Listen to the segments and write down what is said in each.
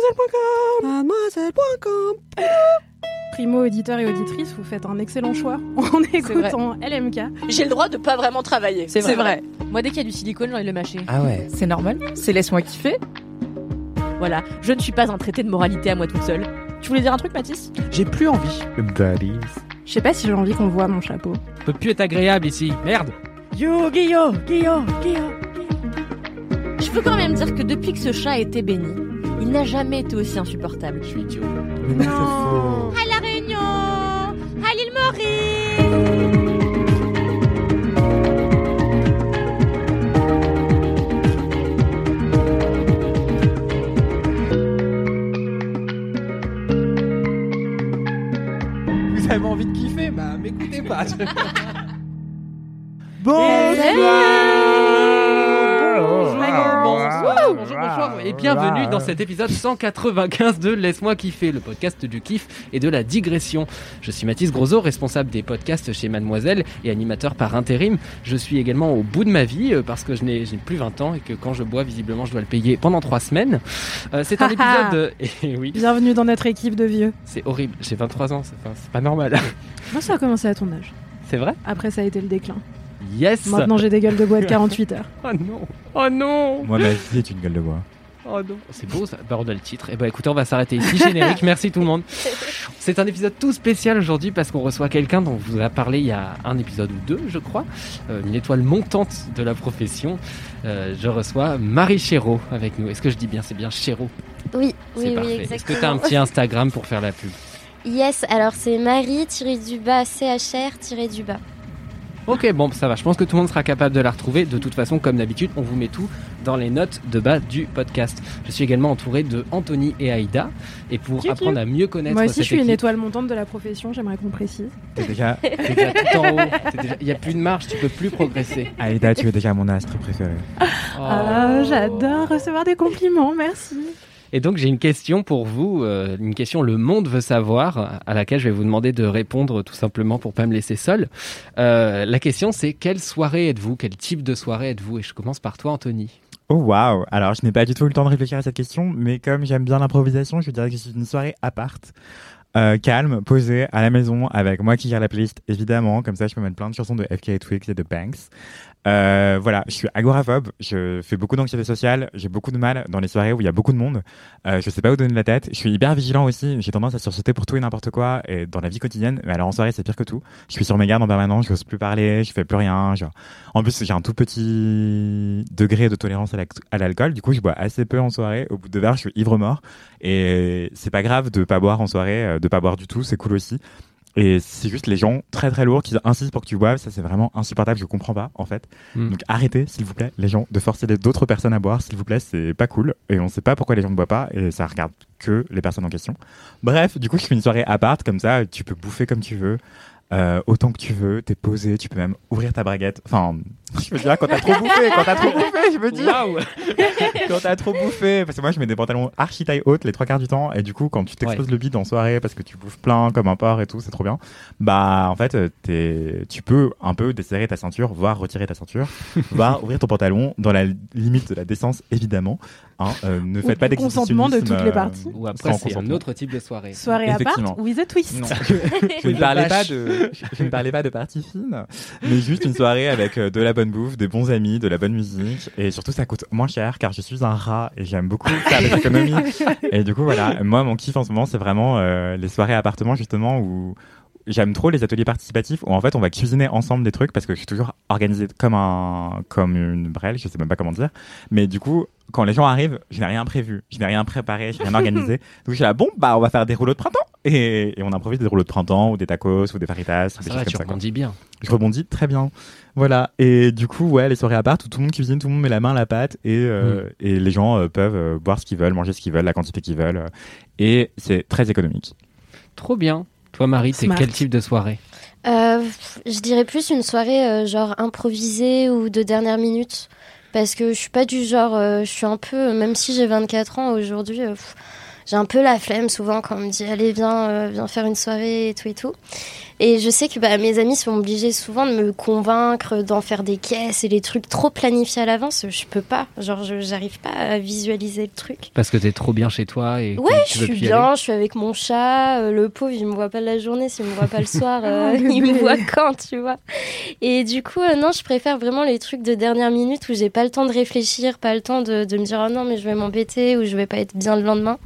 Mademoiselle.com Mademoiselle.com Primo auditeur et auditrice, vous faites un excellent choix en écoutant LMK. J'ai le droit de pas vraiment travailler. C'est vrai. Moi, dès qu'il y a du silicone, j'ai envie de le mâcher. Ah ouais. C'est normal, c'est laisse-moi kiffer. Voilà, je ne suis pas un traité de moralité à moi toute seule. Tu voulais dire un truc, Mathis? J'ai plus envie. Daddies. Je sais pas si j'ai envie qu'on voit mon chapeau. peut plus être agréable ici. Merde. Yo, Guillaume, Guillaume, Guillaume. Je veux quand même dire que depuis que ce chat a été béni, il n'a jamais été aussi insupportable. Je suis idiot. Mais non. À La Réunion À l'île Maurice Vous avez envie de kiffer Bah, m'écoutez pas. Bonsoir, bonjour, bonjour et bienvenue dans cet épisode 195 de Laisse-moi kiffer, le podcast du kiff et de la digression. Je suis Mathis Grosso, responsable des podcasts chez Mademoiselle et animateur par intérim. Je suis également au bout de ma vie euh, parce que je n'ai plus 20 ans et que quand je bois, visiblement, je dois le payer pendant 3 semaines. Euh, c'est un épisode... Et oui, Bienvenue dans notre équipe de vieux. c'est horrible. J'ai 23 ans, c'est c'est pas normal. Moi, ça a commencé à ton âge. C'est vrai? Après, ça a été le déclin. Yes Maintenant, j'ai des gueules de bois de 48 heures. Oh non Oh non Moi, ma vie est une gueule de bois. Oh non C'est beau ça, bah, on a le titre. Et bah écoutez, on va s'arrêter ici. Générique, merci tout le monde. C'est un épisode tout spécial aujourd'hui parce qu'on reçoit quelqu'un dont je vous a parlé il y a un épisode ou deux, je crois. Euh, une étoile montante de la profession. Euh, je reçois Marie Chéreau avec nous. Est-ce que je dis bien C'est bien Chéreau? Oui, C'est oui, oui, parfait. exactement. Est-ce que tu as un petit Instagram pour faire la pub? Yes, alors c'est Marie tiré Ok, bon, ça va. Je pense que tout le monde sera capable de la retrouver. De toute façon, comme d'habitude, on vous met tout dans les notes de bas du podcast. Je suis également entouré de Anthony et Aïda. Et pour apprendre à mieux connaître Moi aussi, cette je suis une étoile montante de la profession, j'aimerais qu'on précise. T'es déjà... T'es déjà tout en haut. Il n'y a plus de marge, tu peux plus progresser. Aïda, tu es déjà mon astre préféré. Ah, Oh. j'adore recevoir des compliments, merci. Et donc j'ai une question pour vous, euh, une question le monde veut savoir, à laquelle je vais vous demander de répondre tout simplement pour pas me laisser seul. Euh, la question c'est quelle soirée êtes-vous? Quel type de soirée êtes-vous? Et je commence par toi Anthony. Oh waouh Alors, je n'ai pas du tout eu le temps de réfléchir à cette question, mais comme j'aime bien l'improvisation, je dirais que c'est une soirée à part. Euh, calme, posée, à la maison, avec moi qui gère la playlist, évidemment. Comme ça, je peux mettre plein de chansons de FK Twigs et de Banks. Euh, voilà, je suis agoraphobe, je fais beaucoup d'anxiété sociale, j'ai beaucoup de mal dans les soirées où il y a beaucoup de monde. Euh, je sais pas où donner de la tête. Je suis hyper vigilant aussi, j'ai tendance à sursauter pour tout et n'importe quoi, et dans la vie quotidienne. Mais alors en soirée, c'est pire que tout. Je suis sur mes gardes en permanence, je n'ose plus parler, je fais plus rien. Genre. En plus, j'ai un tout petit degré de tolérance à la- à l'alcool. Du coup, je bois assez peu en soirée. Au bout de deux verres, je suis ivre mort. Et c'est pas grave de pas boire en soirée, euh, de pas boire du tout, c'est cool aussi. Et c'est juste les gens très très lourds qui insistent pour que tu boives, ça c'est vraiment insupportable, je comprends pas en fait. Mm. Donc arrêtez s'il vous plaît les gens de forcer d'autres personnes à boire, s'il vous plaît, c'est pas cool et on sait pas pourquoi les gens ne boivent pas et ça regarde que les personnes en question. Bref, du coup je fais une soirée à part comme ça, tu peux bouffer comme tu veux. euh, autant que tu veux, t'es posé, tu peux même ouvrir ta braguette. Enfin, je veux dire, quand t'as trop bouffé, quand t'as trop bouffé, je veux dire Waouh quand t'as trop bouffé, parce que moi je mets des pantalons archi taille haute les trois quarts du temps, et du coup quand tu t'exploses le bide en soirée parce que tu bouffes plein comme un porc et tout, c'est trop bien. Bah en fait, t'es, tu peux un peu desserrer ta ceinture, voire retirer ta ceinture, voire ouvrir ton pantalon dans la limite de la décence évidemment. Hein, euh, ne Ou faites pas consentement de d'exhibitionnisme, toutes les euh, parties. Ou après c'est un autre type de soirée. Soirée à part with a twist. Non, je, je ne parlais pas de, je, je ne parlais pas de partie fine, mais juste une soirée avec euh, de la bonne bouffe, des bons amis, de la bonne musique, et surtout ça coûte moins cher car je suis un rat et j'aime beaucoup faire des économies. Et du coup voilà, moi mon kiff en ce moment c'est vraiment euh, les soirées appartements justement où j'aime trop les ateliers participatifs où en fait on va cuisiner ensemble des trucs parce que je suis toujours organisé comme un comme une brêle, je sais même pas comment dire. Mais du coup, quand les gens arrivent, je n'ai rien prévu, je n'ai rien préparé, je n'ai rien organisé. Donc je suis là, bon, bah on va faire des rouleaux de printemps et, et on improvise des rouleaux de printemps ou des tacos ou des faritas, Ça des va, tu ça. rebondis bien. Je rebondis très bien. Voilà. Et du coup, ouais, les soirées à part où tout le monde cuisine, tout le monde met la main à la pâte et, euh, et les gens euh, peuvent euh, boire ce qu'ils veulent, manger ce qu'ils veulent, la quantité qu'ils veulent. et c'est très économique. Trop bien. Toi, Marie, c'est quel type de soirée Euh, je dirais plus une soirée euh, genre improvisée ou de dernière minute. Parce que je suis pas du genre, euh, je suis un peu, même si j'ai 24 ans aujourd'hui, euh, pff, j'ai un peu la flemme souvent quand on me dit allez viens, euh, viens faire une soirée et tout et tout. Et je sais que bah, mes amis sont obligés souvent de me convaincre d'en faire des caisses et les trucs trop planifiés à l'avance. Je peux pas, genre je j'arrive pas à visualiser le truc. Parce que t'es trop bien chez toi et Ouais, tu je veux suis bien, je suis avec mon chat, euh, le pauvre, il me voit pas la journée, s'il me voit pas le soir, euh, Oh, il me voit quand, tu vois. Et du coup, euh, non, je préfère vraiment les trucs de dernière minute où j'ai pas le temps de réfléchir, pas le temps de, de me dire, oh non, mais je vais m'embêter ou je vais pas être bien le lendemain.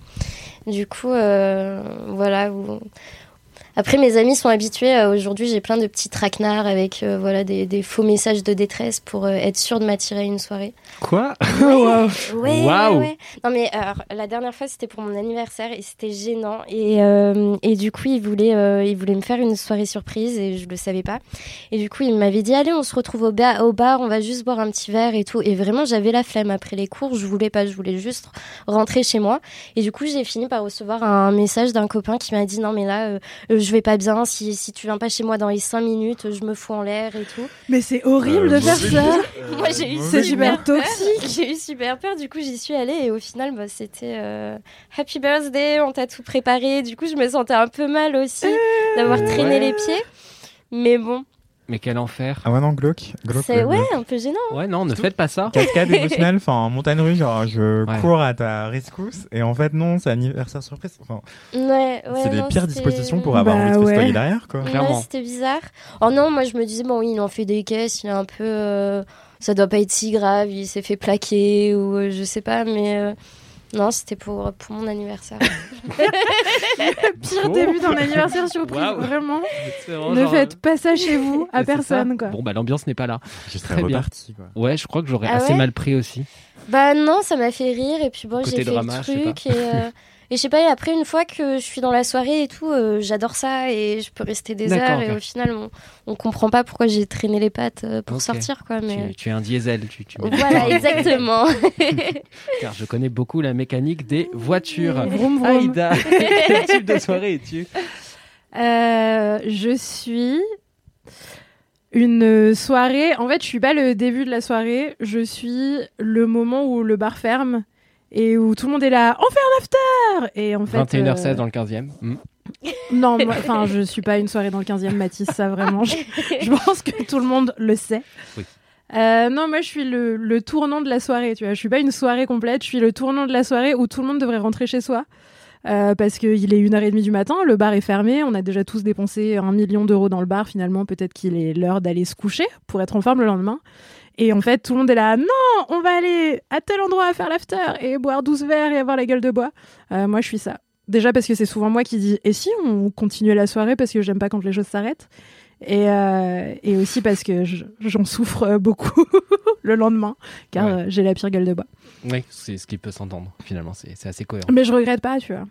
Du coup, euh, voilà. Après, mes amis sont habitués. euh, Aujourd'hui, j'ai plein de petits traquenards avec euh, voilà, des, des faux messages de détresse pour être sûr de m'attirer une soirée. Quoi Ouais, ouais, Waouh. ouais. Non mais alors, la dernière fois c'était pour mon anniversaire et c'était gênant. Et, euh, et du coup il voulait euh, il voulait me faire une soirée surprise et je le savais pas. Et du coup il m'avait dit allez on se retrouve au, ba- au bar on va juste boire un petit verre et tout. Et vraiment j'avais la flemme. Après les cours je voulais pas je voulais juste rentrer chez moi. Et du coup j'ai fini par recevoir un message d'un copain qui m'a dit non mais là euh, je vais pas bien. Si, si tu viens pas chez moi dans les 5 minutes je me fous en l'air et tout. Mais c'est horrible Euh, de faire ça. moi j'ai eu C'est super peur. Toxique. J'ai eu super peur, du coup j'y suis allée et au final bah, c'était euh, Happy Birthday, on t'a tout préparé. Du coup je me sentais un peu mal aussi d'avoir traîné Ouais. les pieds. Mais bon, Mais quel enfer. Ah ouais, non, glauque. glauque c'est glauque, ouais, un peu gênant. Ouais, non, ne faites pas ça. Cascade émotionnelle, enfin, montagne russe, genre, je Ouais. cours à ta rescousse, et en fait, non, c'est anniversaire surprise. Enfin, Ouais, ouais, c'est les pires dispositions pour avoir Bah envie de derrière, quoi. Ouais, Clairement. c'était bizarre. Oh non, moi je me disais, bon oui, il en fait des caisses, il est un peu. euh, ça doit pas être si grave, il s'est fait plaquer ou euh, je sais pas, mais. euh, non, c'était pour, pour mon anniversaire. Pire début d'un anniversaire surprise, Waouh. vraiment. Vraiment Ne genre, faites pas ça chez vous, à personne, quoi. Bon, bah l'ambiance n'est pas là. Je serais Très bien. reparti, quoi. Ouais, je crois que j'aurais Ah assez ouais mal pris aussi. Bah non, ça m'a fait rire et puis bon, j'ai fait drama, le truc et, euh, et je sais pas, et après une fois que je suis dans la soirée et tout, euh, j'adore ça et je peux rester des D'accord, heures et ok. au final on, on comprend pas pourquoi j'ai traîné les pattes euh, pour Ok. sortir quoi mais Tu, tu es un diesel. Tu, tu mets- voilà exactement. Car je connais beaucoup la mécanique des voitures. Vroom, vroom. Aïda, quel type de soirée es-tu? Euh, je suis une soirée. En fait, je suis pas le début de la soirée. Je suis le moment où le bar ferme et où tout le monde est là. On fait un after. Et en fait, 21h16 euh, dans le 15e. Hmm. Non, enfin, je suis pas une soirée dans le 15e, Mathis, ça vraiment. Je, je pense que tout le monde le sait. Oui. Euh, non, moi je suis le, le tournant de la soirée, tu vois. Je suis pas une soirée complète, je suis le tournant de la soirée où tout le monde devrait rentrer chez soi. Euh, parce qu'il est 1h30 du matin, le bar est fermé, on a déjà tous dépensé un million d'euros dans le bar, finalement peut-être qu'il est l'heure d'aller se coucher pour être en forme le lendemain. Et en fait, tout le monde est là, non, on va aller à tel endroit faire l'after et boire 12 verres et avoir la gueule de bois. Euh, moi je suis ça. Déjà parce que c'est souvent moi qui dis et si on continuait la soirée parce que j'aime pas quand les choses s'arrêtent? Et, euh, et aussi parce que je- j'en souffre beaucoup le lendemain car Ouais. euh, j'ai la pire gueule de bois. Oui, c'est ce qui peut s'entendre. Finalement, c'est c'est assez cohérent. Mais je regrette pas, tu vois.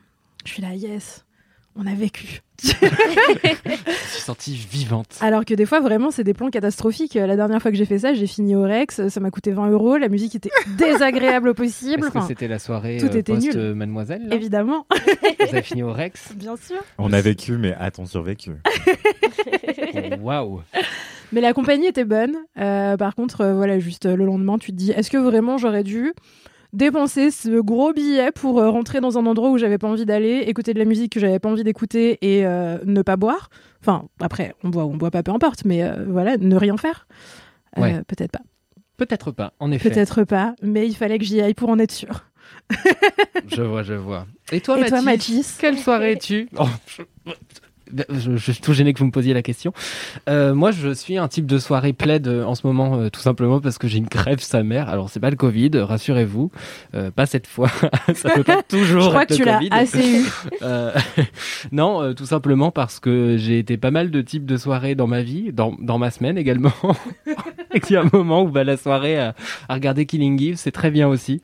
Je suis là, yes, on a vécu. Je suis sentie vivante. Alors que des fois, vraiment, c'est des plans catastrophiques. La dernière fois que j'ai fait ça, j'ai fini au Rex, ça m'a coûté 20 euros, la musique était désagréable au possible. Enfin, c'était la soirée tout euh, était post nul. Mademoiselle là? Évidemment, Vous avez fini au Rex? Bien sûr. On a vécu, mais a-t-on survécu? Waouh Mais la compagnie était bonne. Euh, par contre, euh, voilà, juste euh, le lendemain, tu te dis, est-ce que vraiment j'aurais dû? Dépenser ce gros billet pour euh, rentrer dans un endroit où j'avais pas envie d'aller, écouter de la musique que j'avais pas envie d'écouter et euh, ne pas boire Enfin, après, on boit ou on boit pas, peu importe, mais euh, voilà, ne rien faire. Ouais. Peut-être pas. Peut-être pas, en effet. Peut-être pas, mais il fallait que j'y aille pour en être sûr. Je vois, je vois. Et toi, Et toi, Mathis? Mathis? Quelle soirée es-tu? Oh, je- je, je suis tout gêné que vous me posiez la question. Euh, moi, je suis un type de soirée plaid euh, en ce moment, euh, tout simplement parce que j'ai une crève sa mère. Alors, c'est pas le Covid, rassurez-vous, euh, pas cette fois. ça peut pas toujours Je crois être que tu l'as assez eu. Euh, non, euh, tout simplement parce que j'ai été pas mal de types de soirées dans ma vie, dans, dans ma semaine également. et qu'il y a un moment où bah, la soirée à, à regarder Killing Eve, c'est très bien aussi.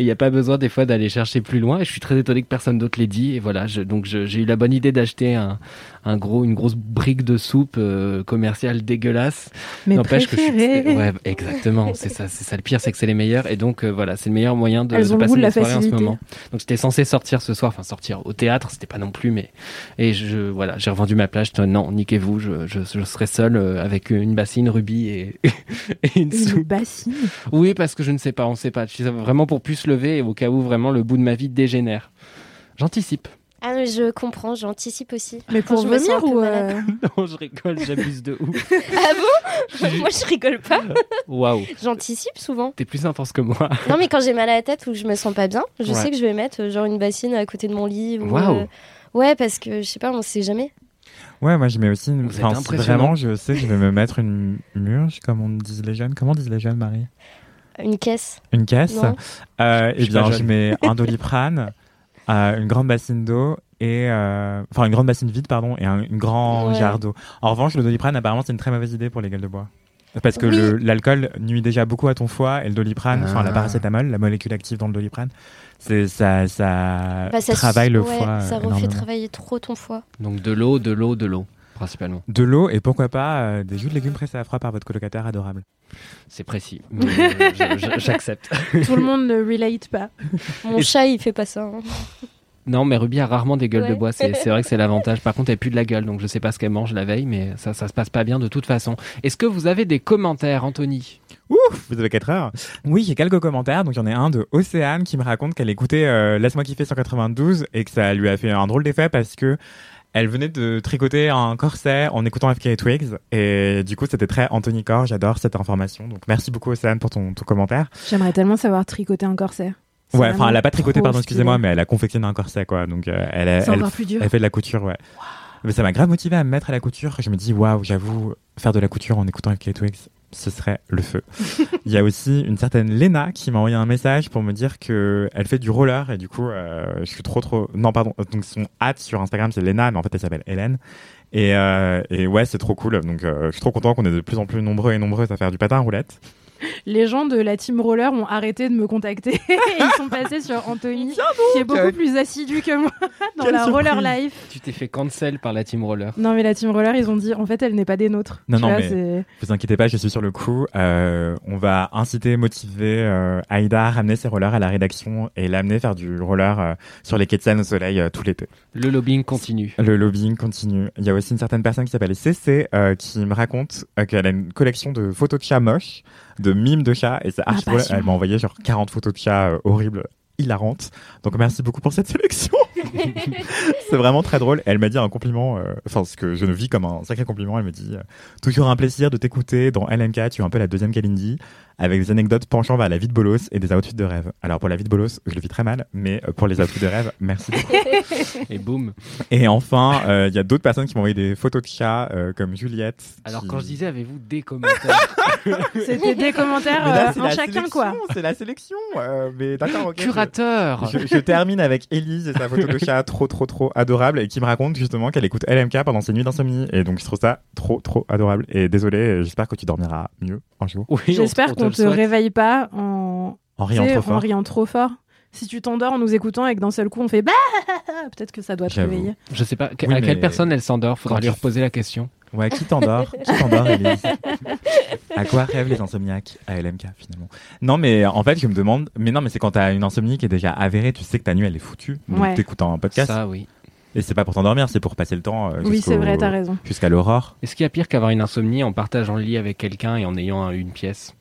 Et il n'y a pas besoin des fois d'aller chercher plus loin. Et je suis très étonné que personne d'autre l'ait dit. Et voilà, donc j'ai eu la bonne idée d'acheter un, un gros, une grosse brique de soupe euh, commerciale dégueulasse. Mais N'empêche que je suis-. Ouais, exactement. C'est ça, c'est ça. Le pire, c'est que c'est les meilleurs. Et donc euh, voilà, c'est le meilleur moyen de, de passer de la soirée en ce moment. Donc j'étais censé sortir ce soir, enfin sortir au théâtre, c'était pas non plus, mais et je voilà, j'ai revendu ma plage. Non, niquez-vous, je, je, je serai seul euh, avec une bassine rubis et, et une Une soupe. bassine. Oui, parce que je ne sais pas, on ne sait pas. Je suis vraiment pour plus se lever et au cas où vraiment le bout de ma vie dégénère. J'anticipe. Ah, mais je comprends, j'anticipe aussi. Mais pour vomir un peu ou malade. euh, Non, je rigole, j'abuse de ouf. Ah bon? Moi, je rigole pas. Waouh, J'anticipe souvent. t'es plus intense que moi. Non, mais quand j'ai mal à la tête ou que je me sens pas bien, je Ouais. sais que je vais mettre euh, genre une bassine à côté de mon lit. Ou, Waouh. euh, Ouais, parce que je sais pas, on sait jamais. Ouais, moi je mets aussi. Une... Vous êtes Enfin, vraiment, je sais que je vais me mettre une murge, comme on disent les jeunes. Comment disent les jeunes, Marie? Une caisse. Une caisse? Non. Euh, Je eh bien, je mets un doliprane, une grande bassine d'eau et euh, enfin une grande bassine vide pardon et un une grand Ouais. jarre d'eau. En revanche, le doliprane apparemment c'est une très mauvaise idée pour les gueules de bois. Parce que Oui. l'alcool nuit déjà beaucoup à ton foie et le doliprane, enfin la Ah. paracétamol, la molécule active dans le doliprane, ça ça, Bah, ça travaille le ouais, foie. Ça euh, refait énormément. travailler trop ton foie. Donc de l'eau, de l'eau, de l'eau, principalement. De l'eau et pourquoi pas euh, des jus de légumes pressés à froid par votre colocataire adorable. C'est précis. euh, J'accepte. tout le monde ne relate pas. Mon Et- chat, il fait pas ça. hein. Non, mais Ruby a rarement des gueules de bois. C'est c'est vrai que c'est l'avantage. Par contre, elle pue de la gueule, donc je sais pas ce qu'elle mange la veille, mais ça, ça se passe pas bien de toute façon. Est-ce que vous avez des commentaires, Anthony? Ouf, vous avez 4 heures. Oui, j'ai quelques commentaires. Donc, il y en a un de Océane qui me raconte qu'elle écoutait euh, Laisse-moi kiffer 192 et que ça lui a fait un drôle d'effet parce que elle venait de tricoter un corset en écoutant FK Twigs. Et du coup, c'était très Anthony Core. J'adore cette information. Donc, merci beaucoup, Océane, pour ton, ton commentaire. J'aimerais tellement savoir tricoter un corset. Ouais, enfin, elle a pas tricoté, pardon, excusez-moi, mais elle a confectionné un corset, quoi. Donc, euh, elle, elle, plus dur. elle fait de la couture, ouais. Mais ça m'a grave motivé à me mettre à la couture. Je me dis, waouh, j'avoue, faire de la couture en écoutant FK Twigs, ce serait le feu. Il y a aussi une certaine Lena qui m'a envoyé un message pour me dire que elle fait du roller et du coup, euh, je suis trop trop. Non, pardon. Donc son hâte sur Instagram c'est Lena, mais en fait elle s'appelle Hélène. Et, euh, et ouais, c'est trop cool. Donc euh, je suis trop content qu'on est de plus en plus nombreux et nombreuses à faire du patin à roulette. Les gens de la team roller ont arrêté de me contacter et ils sont passés sur Anthony, qui est beaucoup plus assidu que moi dans Quelle la roller life. Tu t'es fait cancel par la team roller. Non mais la team roller, ils ont dit en fait elle n'est pas des nôtres. Non, Tu non, vois, mais- Vous inquiétez pas, je suis sur le coup. Euh, on va inciter, motiver euh, Aïda à ramener ses rollers à la rédaction et l'amener faire du roller euh, sur les quais de Seine au soleil euh, tout l'été. Le lobbying continue. Le lobbying continue. Il y a aussi une certaine personne qui s'appelle CC euh, qui me raconte euh, qu'elle a une collection de photos de chats moches, de mimes de chats, et drôle. passion. Elle m'a envoyé genre 40 photos de chats euh, horribles, hilarantes. Donc merci beaucoup pour cette sélection. c'est vraiment très drôle. Elle m'a dit un compliment, euh, enfin ce que je ne vis comme un sacré compliment. Elle me dit euh, toujours un plaisir de t'écouter dans LMK. Tu es un peu la deuxième Kalindi, avec des anecdotes penchant vers la vie de bolos et des outfits de rêve. Alors pour la vie de bolos, je le vis très mal, mais euh, pour les outfits de rêve, merci. Et boum. Et enfin, euh, il y a d'autres personnes qui m'ont envoyé des photos de chats, euh, comme Juliette. Alors qui- quand je disais avez-vous des commentaires C'était des commentaires Mais là, euh, la chacun sélection, quoi. C'est la sélection. euh, mais d'accord, ok. Curateur Je, je termine avec Elise et sa photo de chat trop trop trop adorable et qui me raconte justement qu'elle écoute LMK pendant ses nuits d'insomnie et donc je trouve ça trop trop adorable et désolé j'espère que tu dormiras mieux un jour Oui, J'espère qu'on le te réveille pas en en riant trop fort en riant trop fort. Si tu t'endors en nous écoutant et que d'un seul coup on fait bah peut-être que ça doit te réveiller. Je sais pas, que- Oui, à quelle personne elle s'endort? Faudra Quand lui reposer la question. ouais qui t'endort? Qui t'endort Elise? À quoi rêvent les insomniaques? À LMK finalement non mais en fait je me demande mais non mais c'est quand t'as une insomnie qui est déjà avérée tu sais que ta nuit elle est foutue donc Ouais. t'écoutes un podcast Ça, oui. et c'est pas pour t'endormir c'est pour passer le temps euh, Oui c'est vrai, t'as raison. jusqu'à l'aurore Est-ce qu'il y a pire qu'avoir une insomnie en partageant le lit avec quelqu'un et en ayant un- une pièce?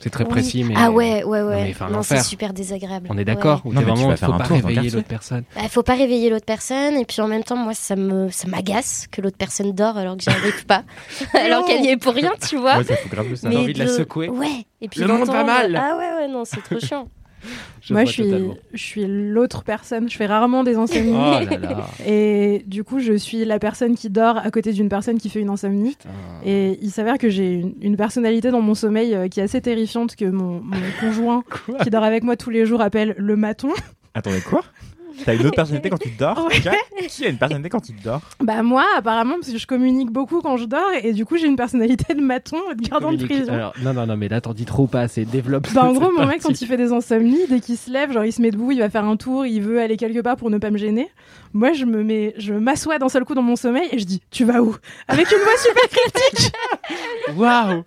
C'est très Oui. précis, mais. Ah ouais, ouais, ouais. Non, c'est super désagréable. On est d'accord Ouais. Ou Non, tu vraiment, vas faire faut un pas réveiller l'autre personne. Bah, faut pas réveiller l'autre personne et puis en même temps moi ça me ça m'agace que l'autre personne dort alors que j'y arrive pas alors qu'elle y est pour rien tu vois ouais ça fout grave ça Mais- envie de la secouer. ouais et puis Le monde va d'entendre- mal. ah ouais ouais non c'est trop chiant Je Moi, je suis, totalement. je suis l'autre personne. Je fais rarement des insomnies. Oh là là. Et du coup, je suis la personne qui dort à côté d'une personne qui fait une insomnie. Et il s'avère que j'ai une, une personnalité dans mon sommeil euh, qui est assez terrifiante que mon, mon conjoint, qui dort avec moi tous les jours, appelle le maton. Attendez, quoi? T'as une autre personnalité quand tu dors Ouais. Qui a une personnalité quand il dort Bah moi, apparemment, parce que je communique beaucoup quand je dors, et du coup, j'ai une personnalité de maton, de gardien de prison. Alors, non, non, non, mais là, t'en dis trop pas assez. Développe. Bah, en gros, mon mec, quand il fait des insomnies, dès qu'il se lève, genre il se met debout, il va faire un tour, il veut aller quelque part pour ne pas me gêner. Moi, je me mets, je m'assois d'un seul coup dans mon sommeil et je dis, tu vas où? Avec une voix super cryptique. Waouh Et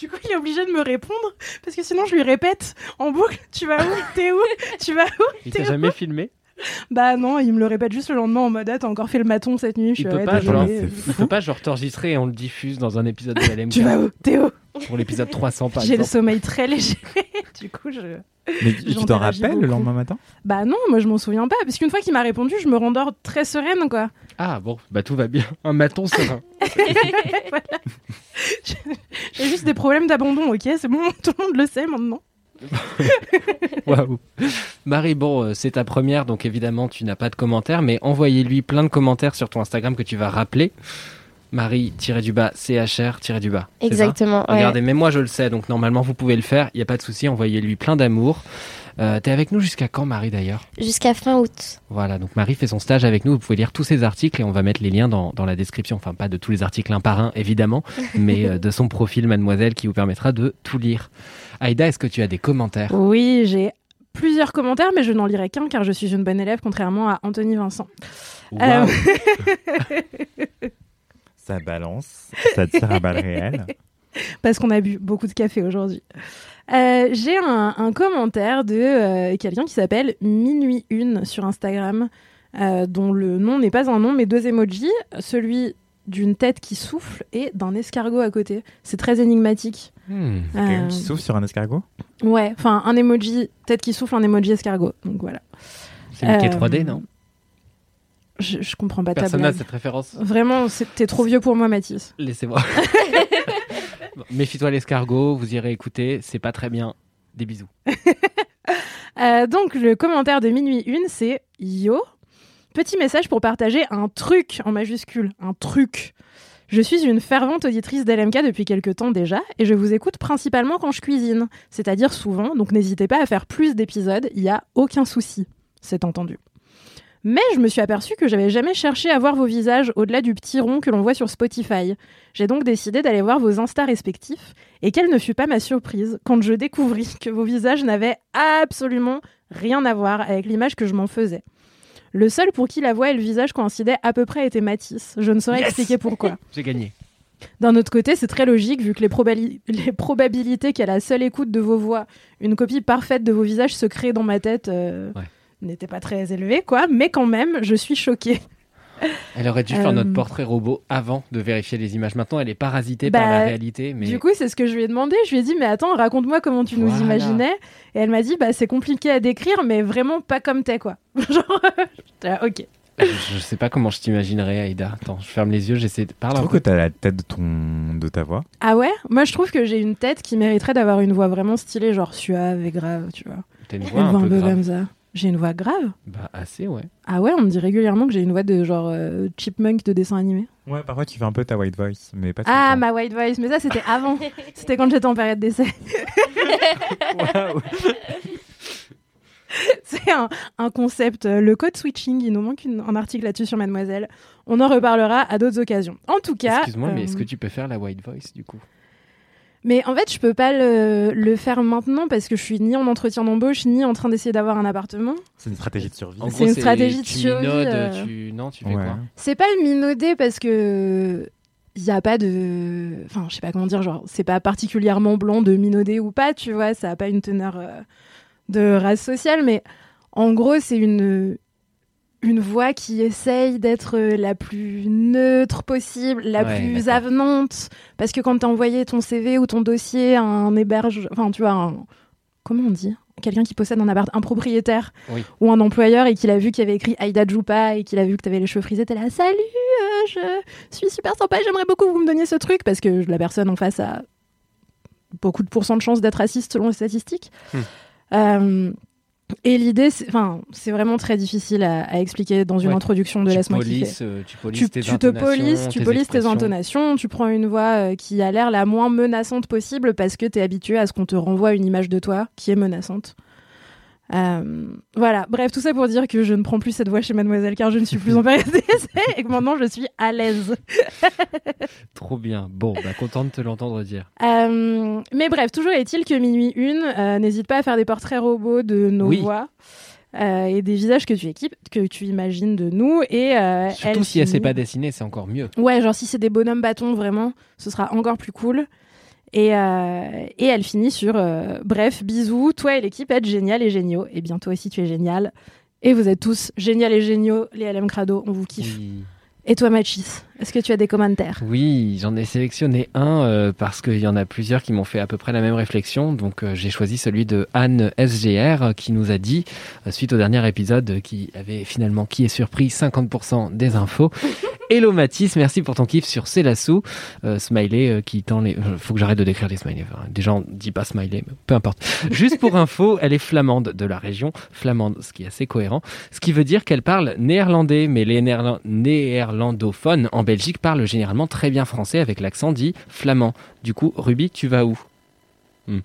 du coup, il est obligé de me répondre parce que sinon, je lui répète en boucle, tu vas où? T'es où? Tu vas où? Il t'a jamais filmé? Bah non, il me le répète juste le lendemain en mode, ah, t'as encore fait le maton cette nuit. Je Il suis peut pas, genre. Il peut pas, genre, t'enregistrer et on le diffuse dans un épisode de LMK. Tu vas où? T'es où? Pour l'épisode 300, par J'ai le sommeil très léger. du coup, je. Mais tu t'en rappelles le lendemain matin? Bah non, moi je m'en souviens pas. Parce qu'une fois qu'il m'a répondu, je me rendors très sereine, quoi. Ah bon, bah tout va bien. Un maton serein. Voilà. J'ai juste des problèmes d'abandon, ok C'est bon, tout le monde le sait maintenant. Waouh. Marie, bon, euh, c'est ta première, donc évidemment, tu n'as pas de commentaires, mais envoyez-lui plein de commentaires sur ton Instagram que tu vas rappeler. Marie-du-bas, CHR-du-bas. Exactement. ouais. Regardez, mais moi je le sais, donc normalement vous pouvez le faire, il n'y a pas de souci, envoyez-lui plein d'amour. Euh, T'es avec nous jusqu'à quand Marie d'ailleurs Jusqu'à fin août. Voilà, donc Marie fait son stage avec nous, vous pouvez lire tous ses articles et on va mettre les liens dans, dans la description, enfin pas de tous les articles un par un évidemment, mais euh, de son profil mademoiselle qui vous permettra de tout lire. Aïda, est-ce que tu as des commentaires? Oui, j'ai plusieurs commentaires, mais je n'en lirai qu'un car je suis une bonne élève, contrairement à Anthony Vincent. Waouh. Ça balance, ça tire à balles réelles. Parce qu'on a bu beaucoup de café aujourd'hui. Euh, j'ai un, un commentaire de euh, quelqu'un qui s'appelle Minuit Une sur Instagram, euh, dont le nom n'est pas un nom, mais deux emojis. Celui d'une tête qui souffle et d'un escargot à côté. C'est très énigmatique. Hmm. Quelqu'un qui souffle sur un escargot Ouais, enfin un emoji, tête qui souffle, un emoji escargot. Donc voilà. C'est Mickey Euh, 3D, non Je, je comprends pas ta Personne n'a blague. cette référence. Vraiment, t'es trop vieux pour moi, Mathis. Laissez-moi. Méfie-toi l'escargot, vous irez écouter, c'est pas très bien. Des bisous. Euh, donc le commentaire de minuit une, c'est Yo, petit message pour partager un truc en majuscule, un truc. Je suis une fervente auditrice d'LMK depuis quelques temps déjà et je vous écoute principalement quand je cuisine, c'est-à-dire souvent, donc n'hésitez pas à faire plus d'épisodes, il n'y a aucun souci, c'est entendu. Mais je me suis aperçue que j'avais jamais cherché à voir vos visages au-delà du petit rond que l'on voit sur Spotify. J'ai donc décidé d'aller voir vos Insta respectifs et quelle ne fut pas ma surprise quand je découvris que vos visages n'avaient absolument rien à voir avec l'image que je m'en faisais. Le seul pour qui la voix et le visage coïncidaient à peu près était Matisse. Je ne saurais Yes expliquer pourquoi. J'ai gagné. D'un autre côté, c'est très logique vu que les, probali- les probabilités qu'à la seule écoute de vos voix, une copie parfaite de vos visages se crée dans ma tête euh, Ouais. N'étaient pas très élevées, quoi. Mais quand même, je suis choquée. Elle aurait dû faire notre Euh, portrait robot avant de vérifier les images. Maintenant, elle est parasitée par Bah, la réalité. Mais Du coup, c'est ce que je lui ai demandé. Je lui ai dit, mais attends, raconte-moi comment tu nous imaginais. Et elle m'a dit, bah c'est compliqué à décrire, mais vraiment pas comme t'es, quoi. Genre, là, ok. je, je sais pas comment je t'imaginerais, Aïda. Attends, je ferme les yeux, j'essaie de Je parler un trouve que t'as la tête de, ton... de ta voix? Ah ouais? Moi, je trouve que j'ai une tête qui mériterait d'avoir une voix vraiment stylée, genre suave et grave, tu vois. T'as une voix un peu grave. comme ça. J'ai une voix grave Bah, assez, ouais. Ah ouais, on me dit régulièrement que j'ai une voix de genre euh, chipmunk de dessin animé. Ouais, parfois tu fais un peu ta white voice, mais pas tout Ah, ma white voice, mais ça c'était avant. c'était quand j'étais en période d'essai. C'est un, un concept, euh, le code switching, il nous manque une- un article là-dessus sur Mademoiselle. On en reparlera à d'autres occasions. En tout cas... Excuse-moi, mais est-ce euh, que tu peux faire la white voice du coup? Mais en fait, je peux pas le, le faire maintenant parce que je suis ni en entretien d'embauche, ni en train d'essayer d'avoir un appartement. C'est une stratégie de survie. En C'est une stratégie de tu survie, minaudes, euh. tu... Non, tu fais Ouais. quoi C'est pas le minauder parce que il y a pas de enfin je sais pas comment dire genre c'est pas particulièrement blanc de minauder ou pas tu vois ça a pas une teneur euh, de race sociale mais en gros c'est une une voix qui essaye d'être la plus neutre possible, la Ouais, plus avenante. Parce que quand t'as envoyé ton CV ou ton dossier à un héberge, enfin tu vois, un- comment on dit? Quelqu'un qui possède un appart, un propriétaire Oui. ou un employeur et qu'il a vu qu'il y avait écrit Aïda Djoupa et qu'il a vu que t'avais les cheveux frisés, t'es là, salut, euh, je suis super sympa, j'aimerais beaucoup que vous me donniez ce truc parce que la personne en face a beaucoup de pourcents de chances d'être raciste selon les statistiques. Hmm. Euh, et l'idée, c'est, enfin, c'est vraiment très difficile à, à expliquer dans une Ouais. introduction de Laisse-moi kiffer. euh, tu polices Tu, tes tu te intonations, polices, tu tes polices tes intonations, tu prends une voix euh, qui a l'air la moins menaçante possible parce que tu es habitué à ce qu'on te renvoie une image de toi qui est menaçante. Euh, voilà, bref, tout ça pour dire que je ne prends plus cette voix chez Mademoiselle car je ne suis plus en période d'essai et que maintenant je suis à l'aise. Trop bien. Bon, bah content de te l'entendre dire. Euh, mais bref, toujours est-il que Minuit Une euh, n'hésite pas à faire des portraits robots de nos Oui. voix et des visages que tu équipes, que tu imagines de nous. Et Surtout si elle finit- sait pas dessiner, c'est encore mieux. Ouais, genre si c'est des bonhommes bâtons, vraiment, ce sera encore plus cool. Et, euh, et elle finit sur euh, Bref, bisous, toi et l'équipe êtes génial et géniaux. Et bien toi aussi tu es génial. Et vous êtes tous génial et géniaux, les LM Crado, on vous kiffe. Oui. Et toi Machis, est-ce que tu as des commentaires? Oui, j'en ai sélectionné un euh, parce qu'il y en a plusieurs qui m'ont fait à peu près la même réflexion. Donc euh, j'ai choisi celui de Anne SGR euh, qui nous a dit, suite au dernier épisode, qui avait finalement, qui est surpris, 50% des infos. Hello Mathis, merci pour ton kiff sur Célassou. Euh, smiley euh, qui tend les... euh, faut que j'arrête de décrire les smileys. Enfin, Déjà on dit pas smiley, mais peu importe. Juste pour info, elle est flamande de la région, flamande, ce qui est assez cohérent. Ce qui veut dire qu'elle parle néerlandais, mais les néerla- néerlandophones en Belgique parlent généralement très bien français avec l'accent dit flamand. Du coup, Ruby, tu vas où? Hmm.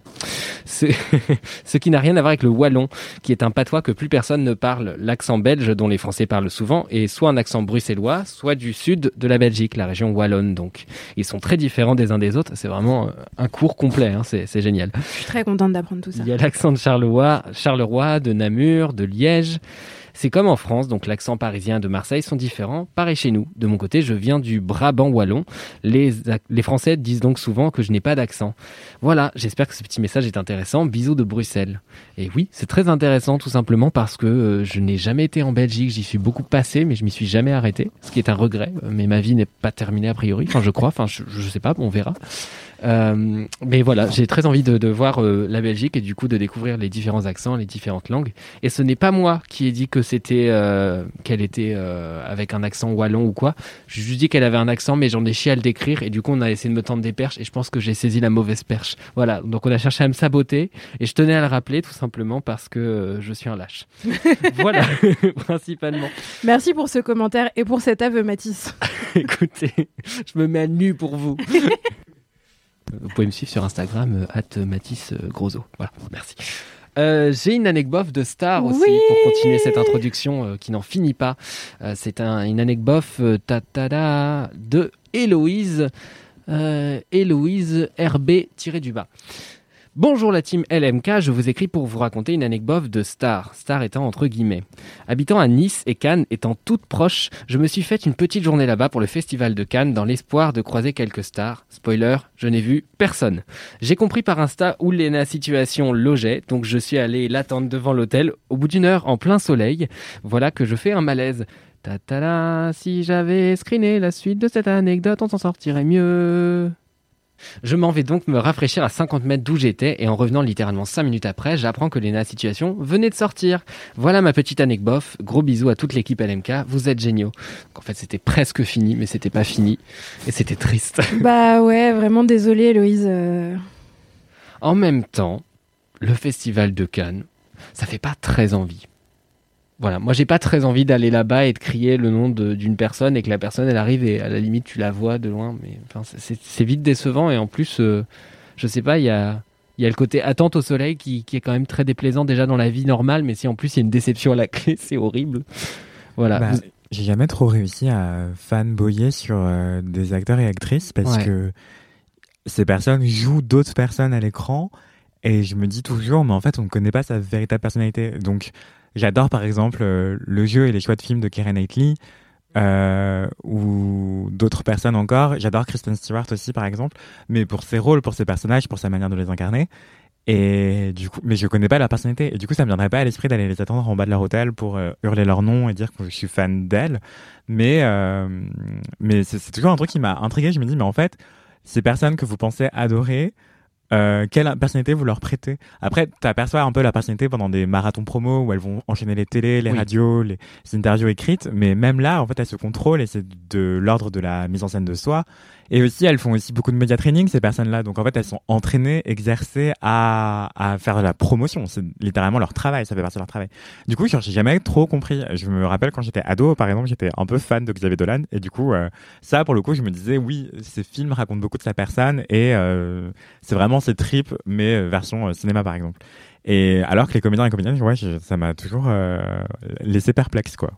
Ce... ce qui n'a rien à voir avec le wallon, qui est un patois que plus personne ne parle. L'accent belge, dont les Français parlent souvent, est soit un accent bruxellois, soit du sud de la Belgique, la région wallonne. Donc, ils sont très différents des uns des autres. C'est vraiment euh, un cours complet. hein. C'est c'est génial. Je suis très contente d'apprendre tout ça. Il y a l'accent de Charleroi, Charleroi, de Namur, de Liège. C'est comme en France, donc l'accent parisien de Marseille sont différents. Pareil chez nous. De mon côté, je viens du Brabant wallon. Les, les Français disent donc souvent que je n'ai pas d'accent. Voilà, j'espère que ce petit message est intéressant. Bisous de Bruxelles. Et oui, c'est très intéressant tout simplement parce que euh, je n'ai jamais été en Belgique. J'y suis beaucoup passé, mais je m'y suis jamais arrêté, ce qui est un regret. Euh, Mais ma vie n'est pas terminée a priori. Enfin, je crois. Enfin, je, je sais pas. On verra. Euh, mais voilà, j'ai très envie de, de voir euh, la Belgique et du coup de découvrir les différents accents, les différentes langues. Et ce n'est pas moi qui ai dit que c'était euh, qu'elle était avec un accent wallon ou quoi. J'ai juste dit qu'elle avait un accent, mais j'en ai chié à le décrire et du coup on a essayé de me tendre des perches et je pense que j'ai saisi la mauvaise perche. Voilà, donc on a cherché à me saboter et je tenais à le rappeler tout simplement parce que je suis un lâche. voilà, principalement. Merci pour ce commentaire et pour cet aveu Mathis. Écoutez, je me mets à nu pour vous. Vous pouvez me suivre sur Instagram, at Mathis euh, Grosso. Voilà, merci. Euh, J'ai une anecdote de star aussi Oui. pour continuer cette introduction euh, qui n'en finit pas. Euh, C'est un, une anecdote euh, ta, ta, ta, de Héloïse, euh, Héloïse RB tiré du bas. Bonjour la team LMK, je vous écris pour vous raconter une anecdote de star, star étant entre guillemets. Habitant à Nice et Cannes étant toutes proches, je me suis fait une petite journée là-bas pour le festival de Cannes dans l'espoir de croiser quelques stars. Spoiler, je n'ai vu personne. J'ai compris par Insta où Lena Situation logeait, donc je suis allé l'attendre devant l'hôtel. Au bout d'une heure, en plein soleil, voilà que je fais un malaise. Ta-ta-la, si j'avais screené la suite de cette anecdote, on s'en sortirait mieux. Je m'en vais donc me rafraîchir à 50 mètres d'où j'étais et en revenant littéralement 5 minutes après, j'apprends que Lena Situation venait de sortir. Voilà ma petite anecdote. Gros bisous à toute l'équipe LMK. Vous êtes géniaux. Donc, en fait, c'était presque fini, mais c'était pas fini. Et c'était triste. bah ouais, vraiment désolée Héloïse. euh. En même temps, le festival de Cannes, ça fait pas très envie. Voilà, moi j'ai pas très envie d'aller là-bas et de crier le nom d'une personne et que la personne elle arrive et à la limite tu la vois de loin, mais enfin c'est- vite décevant et en plus, euh, je sais pas, il y a, y a le côté attente au soleil qui, qui est quand même très déplaisant déjà dans la vie normale, mais si en plus il y a une déception à la clé, c'est horrible. Voilà. Bah, Vous- J'ai jamais trop réussi à fanboyer sur euh, des acteurs et actrices parce Ouais. que ces personnes jouent d'autres personnes à l'écran et je me dis toujours, mais en fait, on ne connaît pas sa véritable personnalité. Donc, j'adore par exemple euh, le jeu et les choix de films de Keira Knightley euh, ou d'autres personnes encore. J'adore Kristen Stewart aussi par exemple, mais pour ses rôles, pour ses personnages, pour sa manière de les incarner. Et du coup, mais je connais pas leur personnalité. Et du coup, ça me viendrait pas à l'esprit d'aller les attendre en bas de leur hôtel pour euh, hurler leur nom et dire que je suis fan d'elles. Mais, mais c'est toujours un truc qui m'a intrigué. Je me dis, mais en fait, ces personnes que vous pensez adorer, euh, quelle personnalité vous leur prêtez? Après, tu aperçois un peu la personnalité pendant des marathons promo où elles vont enchaîner les télés, les Oui. radios, les, les interviews écrites. Mais même là, en fait, elles se contrôlent et c'est de l'ordre de la mise en scène de soi. Et aussi, elles font aussi beaucoup de média training, ces personnes-là. Donc, en fait, elles sont entraînées, exercées à, à faire de la promotion. C'est littéralement leur travail, ça fait partie de leur travail. Du coup, je n'ai jamais trop compris. Je me rappelle quand j'étais ado, par exemple, j'étais un peu fan de Xavier Dolan. Et du coup, euh, ça, pour le coup, je me disais, oui, ces films racontent beaucoup de sa personne et euh, c'est vraiment ses tripes, mais euh, version cinéma, par exemple. Et alors que les comédiens et comédiennes, ouais, ça m'a toujours laissé perplexe, quoi.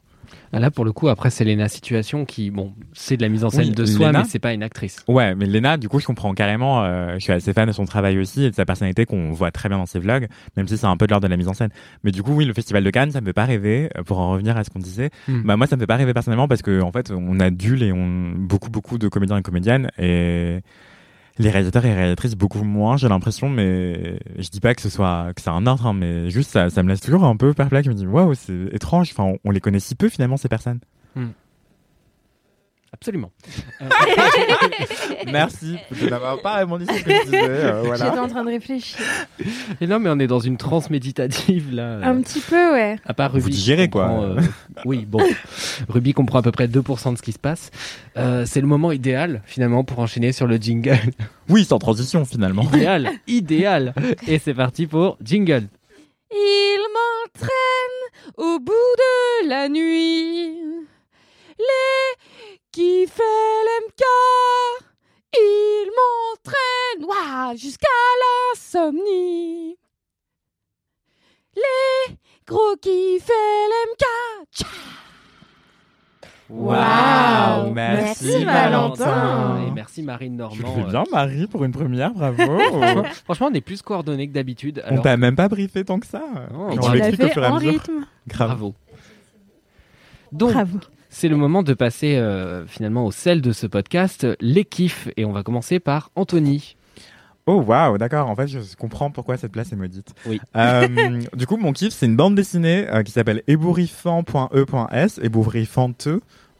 Ah, là, pour le coup, après, c'est Lena Situation qui, bon, c'est de la mise en scène de soi, mais c'est pas une actrice. Ouais, mais Lena, du coup, je comprends carrément. Euh, je suis assez fan de son travail aussi et de sa personnalité qu'on voit très bien dans ses vlogs, même si c'est un peu de l'ordre de la mise en scène. Mais du coup, oui, le Festival de Cannes, ça me fait pas rêver. Euh, pour en revenir à ce qu'on disait, hmm. bah moi, ça me fait pas rêver personnellement parce que en fait, on adule et on beaucoup, beaucoup de comédiens et comédiennes et les réalisateurs et réalisatrices beaucoup moins, j'ai l'impression, mais je dis pas que ce soit que c'est un ordre, hein, mais juste ça, me laisse toujours un peu perplexe. Je me dis waouh, c'est étrange. Enfin, on, les connaît si peu finalement ces personnes. Hmm. Absolument. Euh, Merci de n'avoir pas répondu ce que je disais. Euh, voilà. J'étais en train de réfléchir. Et non, mais on est dans une transe méditative là. Un petit peu, ouais. À part Ruby. Vous digérez quoi. Euh, oui, bon. Ruby comprend à peu près 2% de ce qui se passe. c'est le moment idéal finalement pour enchaîner sur le jingle. Oui, sans transition finalement. Idéal, idéal. Et c'est parti pour jingle. Il m'entraîne au bout de la nuit. Les qui fait l'MK. Il m'entraîne jusqu'à l'insomnie. Les gros qui fait l'MK. Waouh merci, Valentin Et merci Marine Normand. Tu fais bien Marie pour une première, bravo Franchement, on est plus coordonnés que d'habitude. On t'a même pas briefé tant que ça. Oh, on l'explique au fur et à mesure. Rythme. Bravo. Donc, Bravo. C'est le moment de passer euh, finalement au sel de ce podcast, les kiffs. Et on va commencer par Anthony. Oh waouh, d'accord. En fait, je comprends pourquoi cette place est maudite. Oui. Euh, du coup, mon kiff, c'est une bande dessinée euh, qui s'appelle ébouriffant.e.s, ébouriffante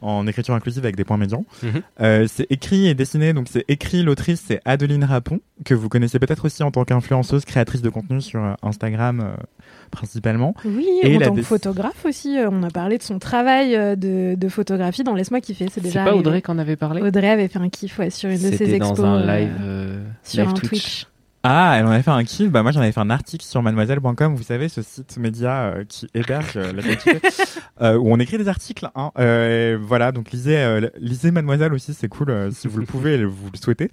en écriture inclusive avec des points médians. Mhm. Euh, c'est écrit et dessiné, donc c'est écrit, l'autrice c'est Adeline Rapon, que vous connaissez peut-être aussi en tant qu'influenceuse, créatrice de contenu sur euh, Instagram euh, principalement. Oui, et en tant que photographe aussi, on a parlé de son travail de, photographie dans Laisse-moi kiffer. C'est déjà. pas Audrey qu'en avait parlé? Audrey avait fait un kiff sur une de ses expos. dans un live sur un Twitch. Ah, elle en avait fait un kill. Bah moi j'en avais fait un article sur mademoiselle.com. Vous savez ce site média euh, qui héberge euh, la euh, où on écrit des articles. Hein. Voilà, donc lisez, lisez Mademoiselle aussi, c'est cool si vous le pouvez et vous le souhaitez.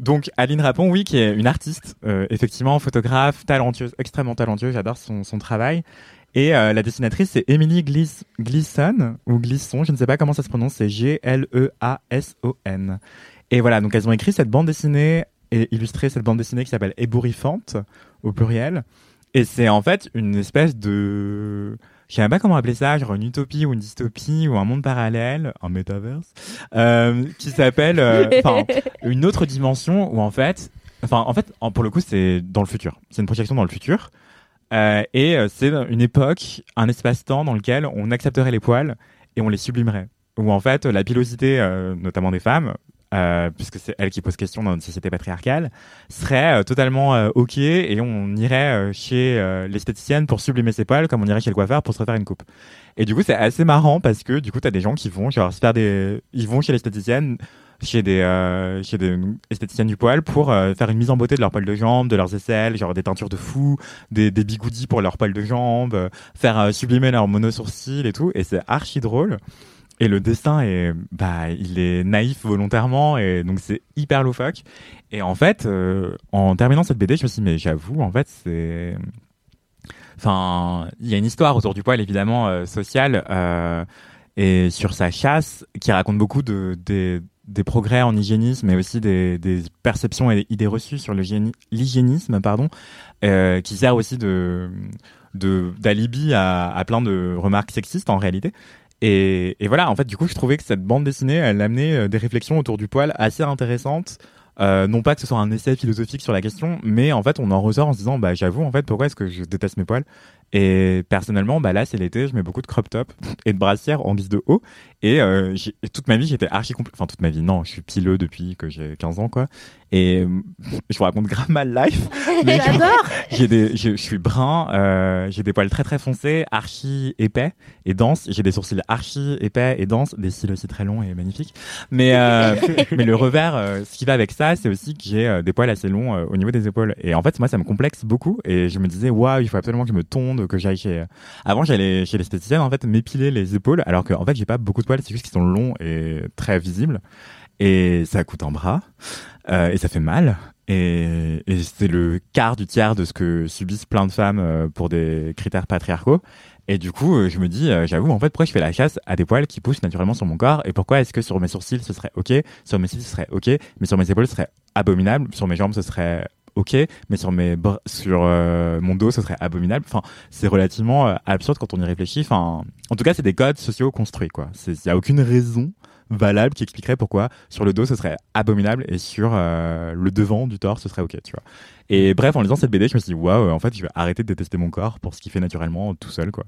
donc Aline Rapon, oui, qui est une artiste, effectivement photographe, talentueuse, extrêmement talentueuse. J'adore son, son travail. Et la dessinatrice, c'est Emily Glisson ou Glisson, je ne sais pas comment ça se prononce, c'est G-L-E-A-S-O-N. Et voilà, donc elles ont écrit cette bande dessinée illustré cette bande dessinée qui s'appelle Ébouriffante au pluriel. Et c'est en fait une espèce de, je sais même pas comment appeler ça, genre une utopie ou une dystopie ou un monde parallèle, un metaverse, euh, qui s'appelle, euh, une autre dimension où en fait, enfin, en fait, pour le coup, c'est dans le futur. C'est une projection dans le futur. Euh, et c'est une époque, un espace-temps dans lequel on accepterait les poils et on les sublimerait. Où en fait, la pilosité, notamment des femmes, euh, puisque c'est elle qui pose question dans une société patriarcale, serait euh, totalement euh, ok et on irait chez l'esthéticienne pour sublimer ses poils comme on irait chez le coiffeur pour se refaire une coupe. Et du coup, c'est assez marrant parce que du coup, t'as des gens qui vont genre se faire des, ils vont chez l'esthéticienne chez des chez des esthéticiennes du poil pour faire une mise en beauté de leurs poils de jambes, de leurs aisselles, genre des teintures de fou, des, des bigoudis pour leurs poils de jambes, faire sublimer leurs monosourcils et tout et c'est archi drôle. Et le dessin est, bah, il est naïf volontairement et donc c'est hyper loufoque. Et en fait, euh, en terminant cette BD, je me suis dit, mais j'avoue, en fait, c'est, enfin, il y a une histoire autour du poil évidemment euh, sociale euh, et sur sa chasse qui raconte beaucoup de des, des progrès en hygiénisme mais aussi des, des perceptions et idées reçues sur l'hygiénisme, pardon, qui sert aussi de d'alibi à plein de remarques sexistes en réalité. Et, voilà, en fait, du coup, je trouvais que cette bande dessinée, elle amenait euh, des réflexions autour du poil assez intéressantes. Euh, non pas que ce soit un essai philosophique sur la question, mais en fait, on en ressort en se disant, bah, j'avoue, en fait, pourquoi est-ce que je déteste mes poils? Et personnellement, bah là, c'est l'été, je mets beaucoup de crop top et de brassière en guise de haut. Et euh, toute ma vie, j'étais archi enfin toute ma vie, non, je suis pileux depuis que j'ai 15 ans, quoi. Et je vous raconte grave mal life. mais J'adore. j'ai des, je, je suis brun, euh, j'ai des poils très très foncés, archi épais et denses. J'ai des sourcils archi épais et denses, des cils aussi très longs et magnifiques. Mais euh, mais le revers, euh, ce qui va avec ça, c'est aussi que j'ai euh, des poils assez longs euh, au niveau des épaules. Et en fait, moi, ça me complexe beaucoup. Et je me disais, waouh, il faut absolument que je me tonde, que j'aille chez. Avant, j'allais chez l'esthéticienne en fait m'épiler les épaules, alors qu'en fait, j'ai pas beaucoup de poils, c'est juste qu'ils sont longs et très visibles. Et ça coûte un bras. Euh, et ça fait mal. Et, et c'est le quart du tiers de ce que subissent plein de femmes euh, pour des critères patriarcaux. Et du coup, euh, je me dis, j'avoue, en fait, pourquoi je fais la chasse à des poils qui poussent naturellement sur mon corps? Et pourquoi est-ce que sur mes sourcils, ce serait OK? Sur mes cils, ce serait OK? Mais sur mes épaules, ce serait abominable? Sur mes jambes, ce serait OK Mais sur mes sur euh, mon dos, ce serait abominable Enfin, c'est relativement euh, absurde quand on y réfléchit. Enfin, en tout cas, c'est des codes sociaux construits. Il n'y a aucune raison valable qui expliquerait pourquoi sur le dos ce serait abominable et sur euh, le devant du torse ce serait ok tu vois et bref en lisant cette BD je me suis dit waouh en fait je vais arrêter de détester mon corps pour ce qu'il fait naturellement tout seul quoi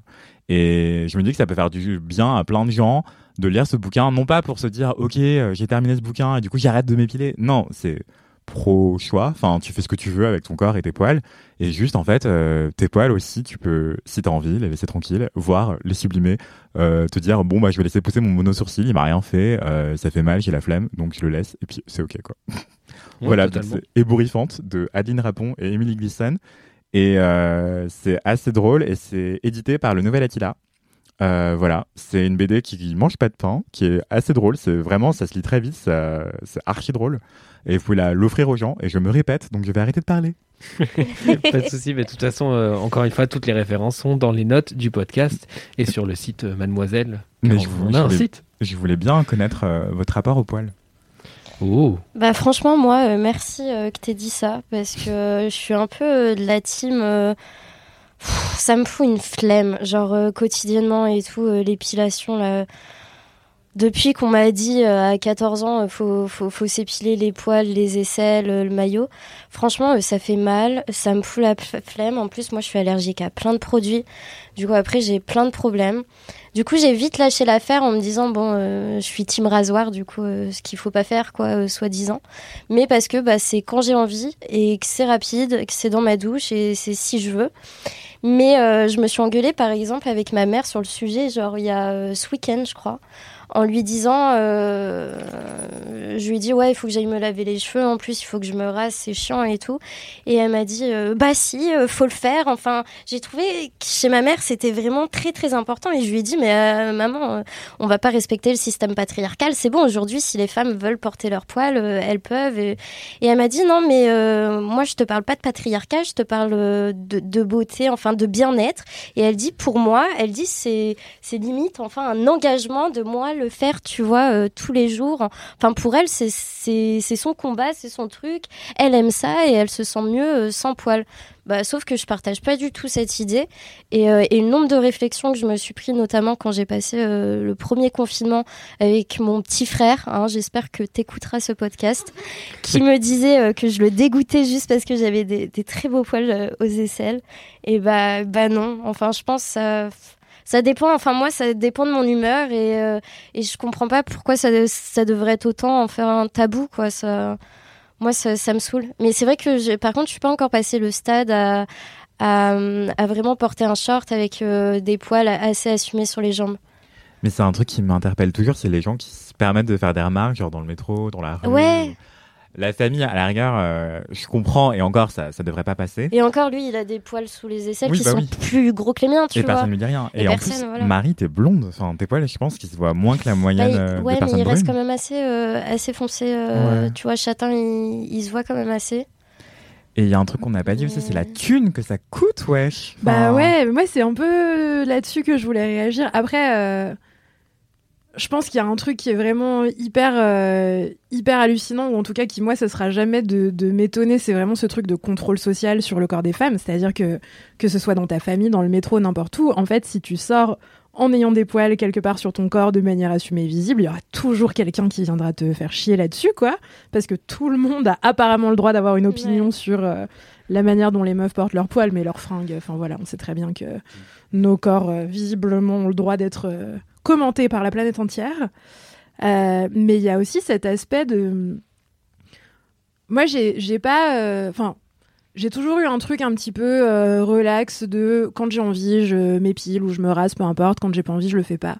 et je me dis que ça peut faire du bien à plein de gens de lire ce bouquin non pas pour se dire ok j'ai terminé ce bouquin et du coup j'arrête de m'épiler non c'est pro choix enfin tu fais ce que tu veux avec ton corps et tes poils. Et juste en fait euh, tes poils aussi tu peux si t'as envie les laisser tranquilles voire les sublimer. Euh, te dire bon bah je vais laisser pousser mon mono sourcil il m'a rien fait euh, ça fait mal j'ai la flemme donc je le laisse et puis c'est ok quoi. Ouais, voilà c'est ébouriffante de Adeline Rapon et Emily Gleason et c'est assez drôle et c'est édité par le Nouvel Attila euh, voilà, c'est une BD qui, qui mange pas de pain, qui est assez drôle. C'est vraiment, ça se lit très vite, ça- c'est archi drôle. Et vous pouvez la- l'offrir aux gens. Et je me répète, donc je vais arrêter de parler. Pas de souci, mais de toute façon, euh, encore une fois, toutes les références sont dans les notes du podcast et sur le site euh, Mademoiselle. Mais je on voulais- a un je voulais- site. Je voulais bien connaître euh, votre rapport au poil. Oh, Bah franchement moi euh, merci euh, que t'aies dit ça parce que euh, je suis un peu euh, de la team euh, ça me fout une flemme genre euh, quotidiennement et tout euh, l'épilation là depuis qu'on m'a dit euh, à 14 ans euh, faut faut, faut s'épiler les poils les aisselles euh, le maillot franchement euh, ça fait mal ça me fout la flemme en plus moi je suis allergique à plein de produits du coup après j'ai plein de problèmes du coup, j'ai vite lâché l'affaire en me disant bon, euh, je suis team rasoir, du coup, euh, ce qu'il faut pas faire, quoi, soi-disant. Mais parce que bah, c'est quand j'ai envie et que c'est rapide, que c'est dans ma douche et c'est si je veux. Mais je me suis engueulée, par exemple, avec ma mère sur le sujet, genre il y a ce week-end, je crois, en lui disant, euh, je lui ai dit ouais, il faut que j'aille me laver les cheveux. En plus, il faut que je me rase, c'est chiant et tout. Et elle m'a dit euh, bah si, euh, faut le faire. Enfin, j'ai trouvé que chez ma mère c'était vraiment très très important et je lui ai dit mais euh, maman, on va pas respecter le système patriarcal. C'est bon aujourd'hui, si les femmes veulent porter leurs poils, euh, elles peuvent. Et, elle m'a dit non mais moi je te parle pas de patriarcat, je te parle de, de beauté, enfin de bien-être. Et elle dit pour moi, elle dit c'est limite enfin un engagement de moi le faire, tu vois, euh, tous les jours. Enfin pour elle c'est son combat, c'est son truc. Elle aime ça et elle se sent mieux euh, sans poils. Bah, sauf que je partage pas du tout cette idée. Et, euh, le nombre de réflexions que je me suis pris, notamment quand j'ai passé euh, le premier confinement avec mon petit frère, hein, j'espère que t'écouteras ce podcast, qui me disait que je le dégoûtais juste parce que j'avais des, des très beaux poils aux aisselles. Et bah, bah non, enfin je pense ça... Dépend, enfin moi ça dépend de mon humeur et, euh, et je comprends pas pourquoi ça, ça devrait être autant en faire un tabou quoi. Ça, moi, ça, ça me saoule. Mais c'est vrai que, par contre, je suis pas encore passé le stade à, à, à vraiment porter un short avec euh, des poils assez assumés sur les jambes. Mais c'est un truc qui m'interpelle toujours, c'est les gens qui se permettent de faire des remarques, genre dans le métro, dans la rue. Ouais. La famille, à la rigueur, euh, je comprends, et encore, ça, ça devrait pas passer. Et encore, lui, il a des poils sous les aisselles Oui, qui bah sont oui. plus gros que les miens, tu Et vois. personne ne lui dit rien. Et Et, en plus, voilà. Marie, t'es blonde. Enfin, tes poils, je pense qu'ils se voient moins que la Bah, moyenne il- euh, ouais, des mais personnes il reste brunes. quand même assez, euh, assez foncé. euh, Ouais. Tu vois, châtain, il, il se voit quand même assez. Et il y a un truc qu'on n'a pas dit aussi, c'est la thune que ça coûte, wesh. Bah ouais, mais moi c'est un peu là-dessus que je voulais réagir. Après, euh, je pense qu'il y a un truc qui est vraiment hyper, euh, hyper hallucinant, ou en tout cas qui moi, ce sera jamais de, de m'étonner. C'est vraiment ce truc de contrôle social sur le corps des femmes. C'est-à-dire que que ce soit dans ta famille, dans le métro, n'importe où, en fait, si tu sors en ayant des poils quelque part sur ton corps de manière assumée et visible, il y aura toujours quelqu'un qui viendra te faire chier là-dessus, quoi. Parce que tout le monde a apparemment le droit d'avoir une opinion Ouais. sur euh, la manière dont les meufs portent leurs poils, mais leurs fringues. Enfin voilà, on sait très bien que nos corps, euh, visiblement, ont le droit d'être commentés par la planète entière. Euh, mais il y a aussi cet aspect de. Moi, j'ai pas. euh, Enfin, j'ai toujours eu un truc un petit peu euh, relax de quand j'ai envie, je m'épile ou je me rase, peu importe. Quand j'ai pas envie, je le fais pas.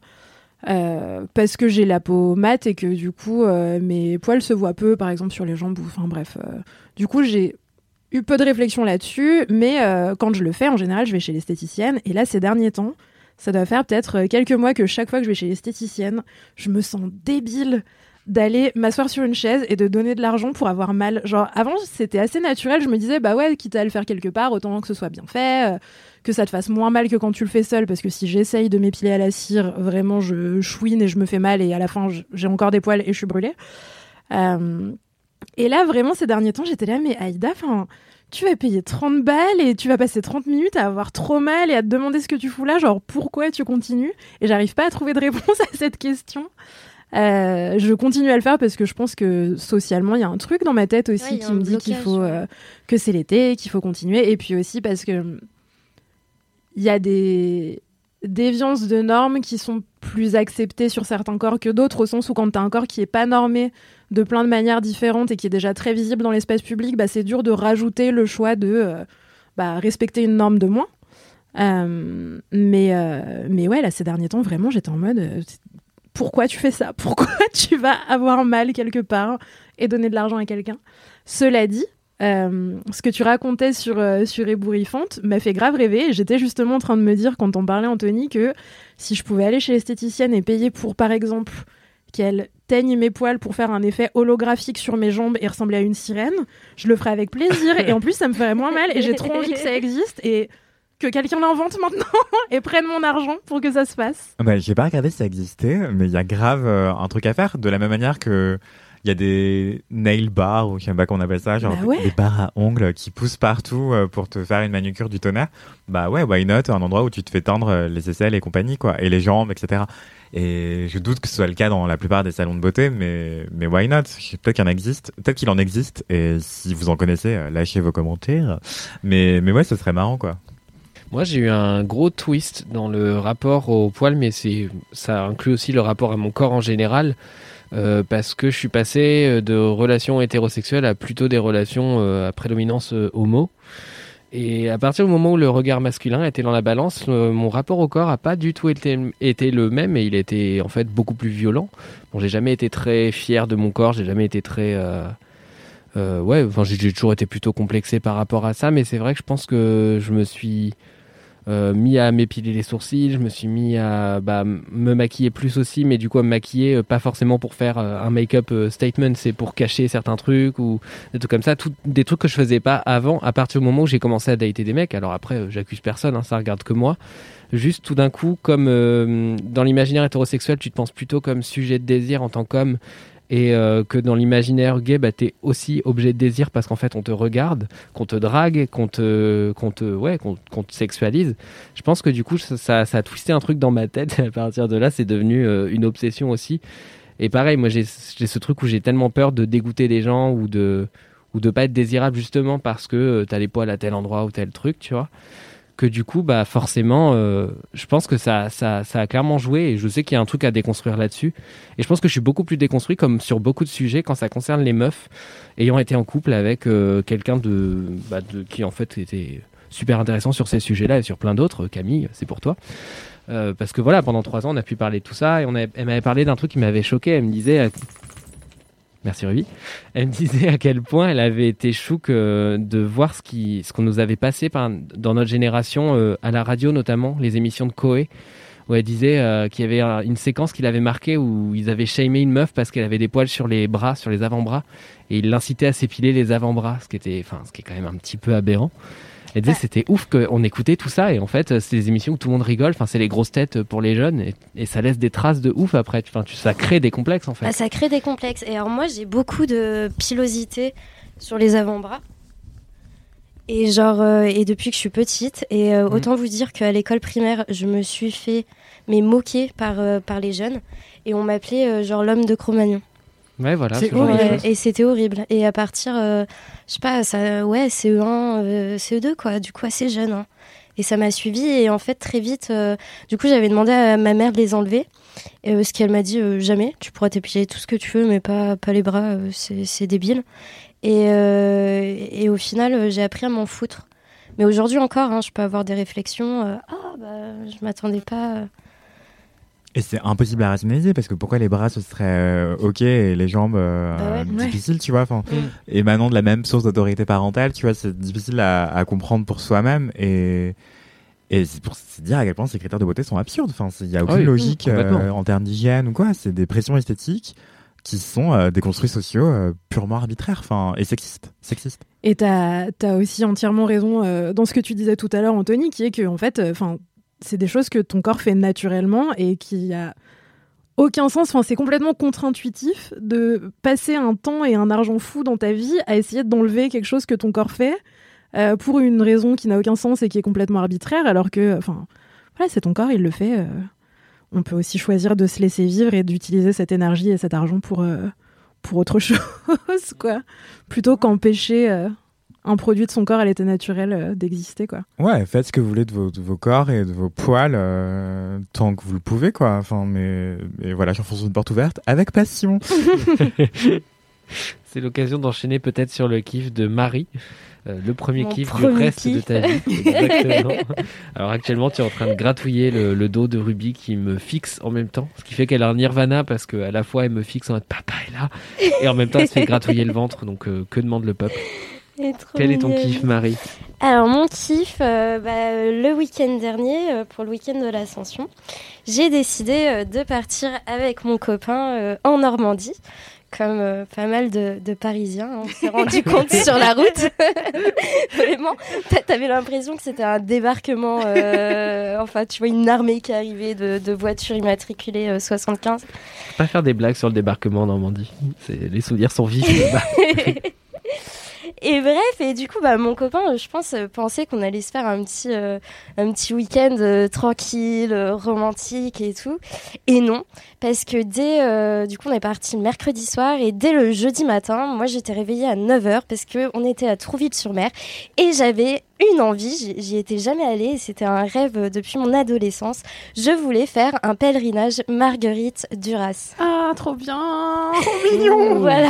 Euh, parce que j'ai la peau mate et que du coup, mes poils se voient peu, par exemple, sur les jambes. Enfin, bref. du coup, j'ai eu peu de réflexion là-dessus. Mais quand je le fais, en général, je vais chez l'esthéticienne. Et là, ces derniers temps, ça doit faire peut-être euh, quelques mois que chaque fois que je vais chez l'esthéticienne, je me sens débile d'aller m'asseoir sur une chaise et de donner de l'argent pour avoir mal. Genre, avant, c'était assez naturel. Je me disais, bah ouais, quitte à le faire quelque part, autant que ce soit bien fait, euh, que ça te fasse moins mal que quand tu le fais seul. Parce que si j'essaye de m'épiler à la cire, vraiment, je chouine et je me fais mal et à la fin, j'ai encore des poils et je suis brûlée. Euh, et là, vraiment, ces derniers temps, j'étais là, mais Aïda, enfin. Tu vas payer 30 balles et tu vas passer 30 minutes à avoir trop mal et à te demander ce que tu fous là, genre pourquoi tu continues? Et j'arrive pas à trouver de réponse à cette question. Euh, je continue à le faire parce que je pense que socialement, il y a un truc dans ma tête aussi Ouais, qui me dit qu'il faut euh, que c'est l'été, qu'il faut continuer. Et puis aussi parce que il y a des déviances de normes qui sont plus acceptées sur certains corps que d'autres, au sens où quand tu as un corps qui est pas normé de plein de manières différentes et qui est déjà très visible dans l'espace public, bah, c'est dur de rajouter le choix de euh, bah, respecter une norme de moins. Euh, mais, euh, mais ouais, là, ces derniers temps, vraiment, j'étais en mode pourquoi tu fais ça? Pourquoi tu vas avoir mal quelque part et donner de l'argent à quelqu'un? Cela dit, ce que tu racontais sur, euh, sur Ébouriffante m'a fait grave rêver. J'étais justement en train de me dire, quand on parlait, Anthony, que si je pouvais aller chez l'esthéticienne et payer pour, par exemple, qu'elle teigne mes poils pour faire un effet holographique sur mes jambes et ressembler à une sirène, je le ferais avec plaisir. et en plus, ça me ferait moins mal. Et j'ai trop envie que ça existe. Et que quelqu'un l'invente maintenant et prenne mon argent pour que ça se fasse. Bah, j'ai pas regardé si ça existait, mais il y a grave euh, un truc à faire. De la même manière que il y a des nail bars ou je sais pas qu'on appelle ça, genre Bah ouais. des barres à ongles qui poussent partout euh, pour te faire une manucure du tonnerre. Bah ouais, why not? Un endroit où tu te fais tendre euh, les aisselles et compagnie quoi, et les jambes, etc. Et je doute que ce soit le cas dans la plupart des salons de beauté, mais mais why not? Peut-être qu'il en existe, peut-être qu'il en existe. Et si vous en connaissez, euh, lâchez vos commentaires. Mais mais ouais, ce serait marrant quoi. Moi, j'ai eu un gros twist dans le rapport au poil, mais ça inclut aussi le rapport à mon corps en général, euh, parce que je suis passé euh, de relations hétérosexuelles à plutôt des relations à prédominance homo. Et à partir du moment où le regard masculin était dans la balance, mon rapport au corps a pas du tout été, le même et il était en fait beaucoup plus violent. Bon, j'ai jamais été très fier de mon corps, j'ai jamais été très euh, euh, ouais, enfin j'ai toujours été plutôt complexé par rapport à ça, mais c'est vrai que je pense que je me suis mis à m'épiler les sourcils, je me suis mis à bah, me maquiller plus aussi, mais du coup à me maquiller euh, pas forcément pour faire euh, un make-up euh, statement, c'est pour cacher certains trucs ou des trucs comme ça, tout, des trucs que je faisais pas avant, à partir du moment où j'ai commencé à dater des mecs. Alors après, euh, j'accuse personne, hein, ça regarde que moi. Juste tout d'un coup, comme euh, dans l'imaginaire hétérosexuel, tu te penses plutôt comme sujet de désir en tant qu'homme et euh, que dans l'imaginaire gay, bah, t'es aussi objet de désir parce qu'en fait on te regarde, qu'on te drague, qu'on te, te, ouais, te sexualise. Je pense que du coup ça, a twisté un truc dans ma tête. À partir de là, c'est devenu euh, une obsession aussi. Et pareil, moi j'ai, ce truc où j'ai tellement peur de dégoûter les gens ou de, ou de pas être désirable justement parce que euh, t'as les poils à tel endroit ou tel truc, tu vois que du coup, bah forcément, euh, je pense que ça, ça, ça a clairement joué et je sais qu'il y a un truc à déconstruire là-dessus. Et je pense que je suis beaucoup plus déconstruit comme sur beaucoup de sujets quand ça concerne les meufs, ayant été en couple avec euh, quelqu'un bah, de qui en fait était super intéressant sur ces sujets-là et sur plein d'autres. Camille, c'est pour toi. Euh, parce que voilà, pendant trois ans, on a pu parler de tout ça et on a, elle m'avait parlé d'un truc qui m'avait choqué. Elle me disait, euh, merci Ruby, elle me disait à quel point elle avait été chouque euh, de voir ce qu'on nous avait passé dans notre génération euh, à la radio notamment, les émissions de Coé, où elle disait euh, qu'il y avait un- une séquence qui l'avait marqué où ils avaient shamé une meuf parce qu'elle avait des poils sur les bras, sur les avant-bras, et ils l'incitaient à s'épiler les avant-bras, ce qui était, ce qui est quand même un petit peu aberrant. Elle disait c'était ouf qu'on écoutait tout ça et en fait c'est des émissions où tout le monde rigole, enfin c'est les grosses têtes pour les jeunes et, et ça laisse des traces de ouf après, enfin tu, ça crée des complexes en fait. Bah, ça crée des complexes. Et alors moi, j'ai beaucoup de pilosité sur les avant-bras. Et genre, euh, et depuis que je suis petite, et euh, Mhm. autant vous dire qu'à l'école primaire, je me suis fait mais moquer par, euh, par les jeunes, et on m'appelait genre l'homme de Cro-Magnon. Ouais voilà. C'est ce genre de Ouais, choses. et c'était horrible. Et à partir, euh, je sais pas, ça, ouais, CE1, euh, CE2, quoi, du coup assez jeune. hein. Et ça m'a suivi, et en fait, très vite, euh, du coup, j'avais demandé à ma mère de les enlever. Et, euh, ce qu'elle m'a dit, euh, jamais, tu pourras t'épiler tout ce que tu veux, mais pas, pas les bras, euh, c'est c'est débile. Et, euh, et au final, euh, j'ai appris à m'en foutre. Mais aujourd'hui encore, hein, je peux avoir des réflexions. euh, ah, bah, je m'attendais pas. Et c'est impossible à rationaliser parce que pourquoi les bras ce serait euh, ok et les jambes euh, Bah ouais. Ouais. difficile, tu vois. Enfin, Mm. émanant de la même source d'autorité parentale, tu vois, c'est difficile à, à comprendre pour soi-même et et c'est pour se dire à quel point ces critères de beauté sont absurdes. Enfin, il y a aucune Ah oui, logique euh, en termes d'hygiène ou quoi. C'est des pressions esthétiques qui sont euh, des construits sociaux euh, purement arbitraires, enfin et sexistes, sexistes. Et t'as as aussi entièrement raison euh, dans ce que tu disais tout à l'heure, Anthony, qui est que en fait, enfin, c'est des choses que ton corps fait naturellement et qui a aucun sens. Enfin, c'est complètement contre-intuitif de passer un temps et un argent fou dans ta vie à essayer d'enlever quelque chose que ton corps fait euh, pour une raison qui n'a aucun sens et qui est complètement arbitraire, alors que, enfin, voilà, c'est ton corps, il le fait. euh. on peut aussi choisir de se laisser vivre et d'utiliser cette énergie et cet argent pour euh, pour autre chose, quoi, plutôt qu'empêcher un produit de son corps à l'état naturel euh, d'exister, quoi. Ouais, faites ce que vous voulez de vos, de vos corps et de vos poils euh, tant que vous le pouvez, quoi. Enfin, mais, mais voilà, j'enfonce une porte ouverte avec passion. C'est l'occasion d'enchaîner peut-être sur le kiff de Marie. Euh, le premier Mon kiff du reste de ta vie. Exactement. Alors actuellement, tu es en train de gratouiller le, le dos de Ruby qui me fixe en même temps. Ce qui fait qu'elle a un nirvana parce qu'à la fois elle me fixe en mode papa est là et en même temps elle se fait gratouiller le ventre. Donc euh, que demande le peuple? Quel est ton kiff, Marie Alors mon kiff, euh, bah, euh, le week-end dernier, euh, pour le week-end de l'Ascension, j'ai décidé euh, de partir avec mon copain en Normandie. Comme pas mal de, de Parisiens, hein, on s'est rendu compte sur la route. Vraiment, t'a- t'avais l'impression que c'était un débarquement, enfin tu vois une armée qui arrivait de, de voitures immatriculées euh, 75. Faut Pas faire des blagues sur le débarquement en Normandie. Les souvenirs sont vifs. Et bref, et du coup, bah, mon copain, euh, je pense, euh, pensait qu'on allait se faire un petit, euh, un petit week-end tranquille, romantique et tout. Et non, parce que dès, du coup, on est parti mercredi soir et dès le jeudi matin, moi, j'étais réveillée à 9h parce qu'on était à Trouville-sur-Mer et j'avais une envie, j'y- étais jamais allée c'était un rêve euh, depuis mon adolescence. Je voulais faire un pèlerinage Marguerite Duras. Ah, trop bien Voilà.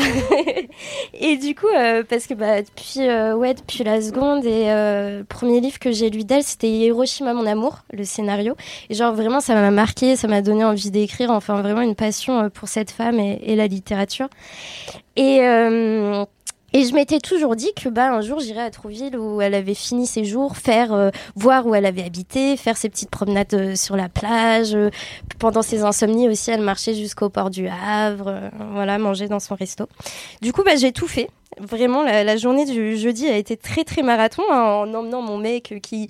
et du coup, euh, parce que bah, depuis, euh, ouais, depuis la seconde et euh, le premier livre que j'ai lu d'elle, c'était Hiroshima mon amour, le scénario. Et genre vraiment, ça m'a marqué, ça m'a donné envie d'écrire. Enfin, vraiment une passion pour cette femme et, et la littérature. Et et je m'étais toujours dit que bah un jour j'irais à Trouville où elle avait fini ses jours, faire euh, voir où elle avait habité, faire ses petites promenades euh, sur la plage. euh, pendant ses insomnies aussi, elle marchait jusqu'au port du Havre, euh, voilà, manger dans son resto. Du coup, bah j'ai tout fait. Vraiment, la, la journée du jeudi a été très très marathon hein, en emmenant mon mec qui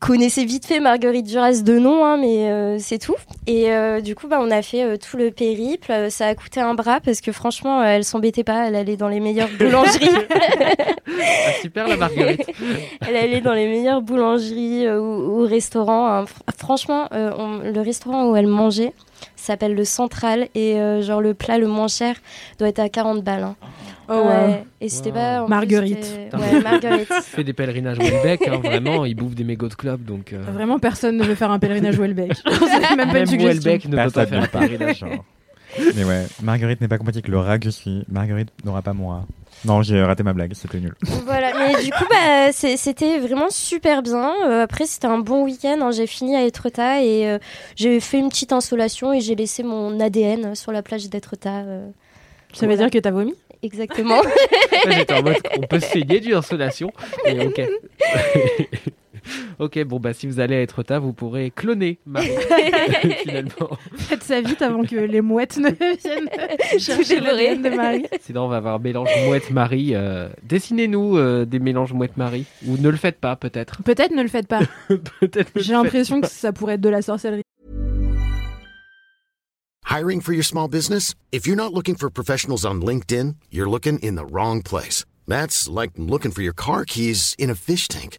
connaissait vite fait Marguerite Duras de nom, hein, mais euh, c'est tout. Et euh, du coup, bah, on a fait euh, tout le périple. Ça a coûté un bras parce que franchement, elle s'embêtait pas. Elle allait dans les meilleures boulangeries. Ah, super la Marguerite. Elle allait dans les meilleures boulangeries euh, ou, ou restaurants. hein. Fr- Franchement, euh, on- le restaurant où elle mangeait s'appelle le Central et euh, genre le plat le moins cher doit être à 40 balles. hein. Oh, Ouais. wow. Et c'était Wow. pas en plus, Marguerite. c'était- Ouais, Marguerite. Il fait des pèlerinages Welbeck, hein, vraiment. Il bouffe des mégots de club. Donc, euh, Vraiment, personne ne veut faire un pèlerinage Welbeck. C'est même pas même une suggestion. Welbeck ne peut pas faire un pèlerinage. Mais ouais, Marguerite n'est pas compatible avec le rat que je suis. Marguerite n'aura pas mon rat. Non, j'ai raté ma blague, c'était nul. voilà, mais du coup, bah, c'était vraiment super bien. Euh, après, c'était un bon week-end. hein. J'ai fini à Etretat et euh, j'ai fait une petite insolation et j'ai laissé mon ADN sur la plage d'Etretat. euh, Ça veut dire que t'as vomi? Exactement. Ouais, J'étais en mode, on peut se saigner d'une insolation. Et ok. ok, bon, bah, si vous allez à Etretat, vous pourrez cloner Marie, finalement. Faites ça vite avant que les mouettes ne viennent chercher l'ADN de Marie. Sinon, on va avoir mélange mouette-Marie. Euh, Dessinez-nous euh, des mélanges mouette-Marie. Ou ne le faites pas, peut-être. Peut-être ne le faites pas. J'ai l'impression que ça pourrait être de la sorcellerie. Hiring for your small business? If you're not looking for professionals on LinkedIn, you're looking in the wrong place. That's like looking for your car keys in a fish tank.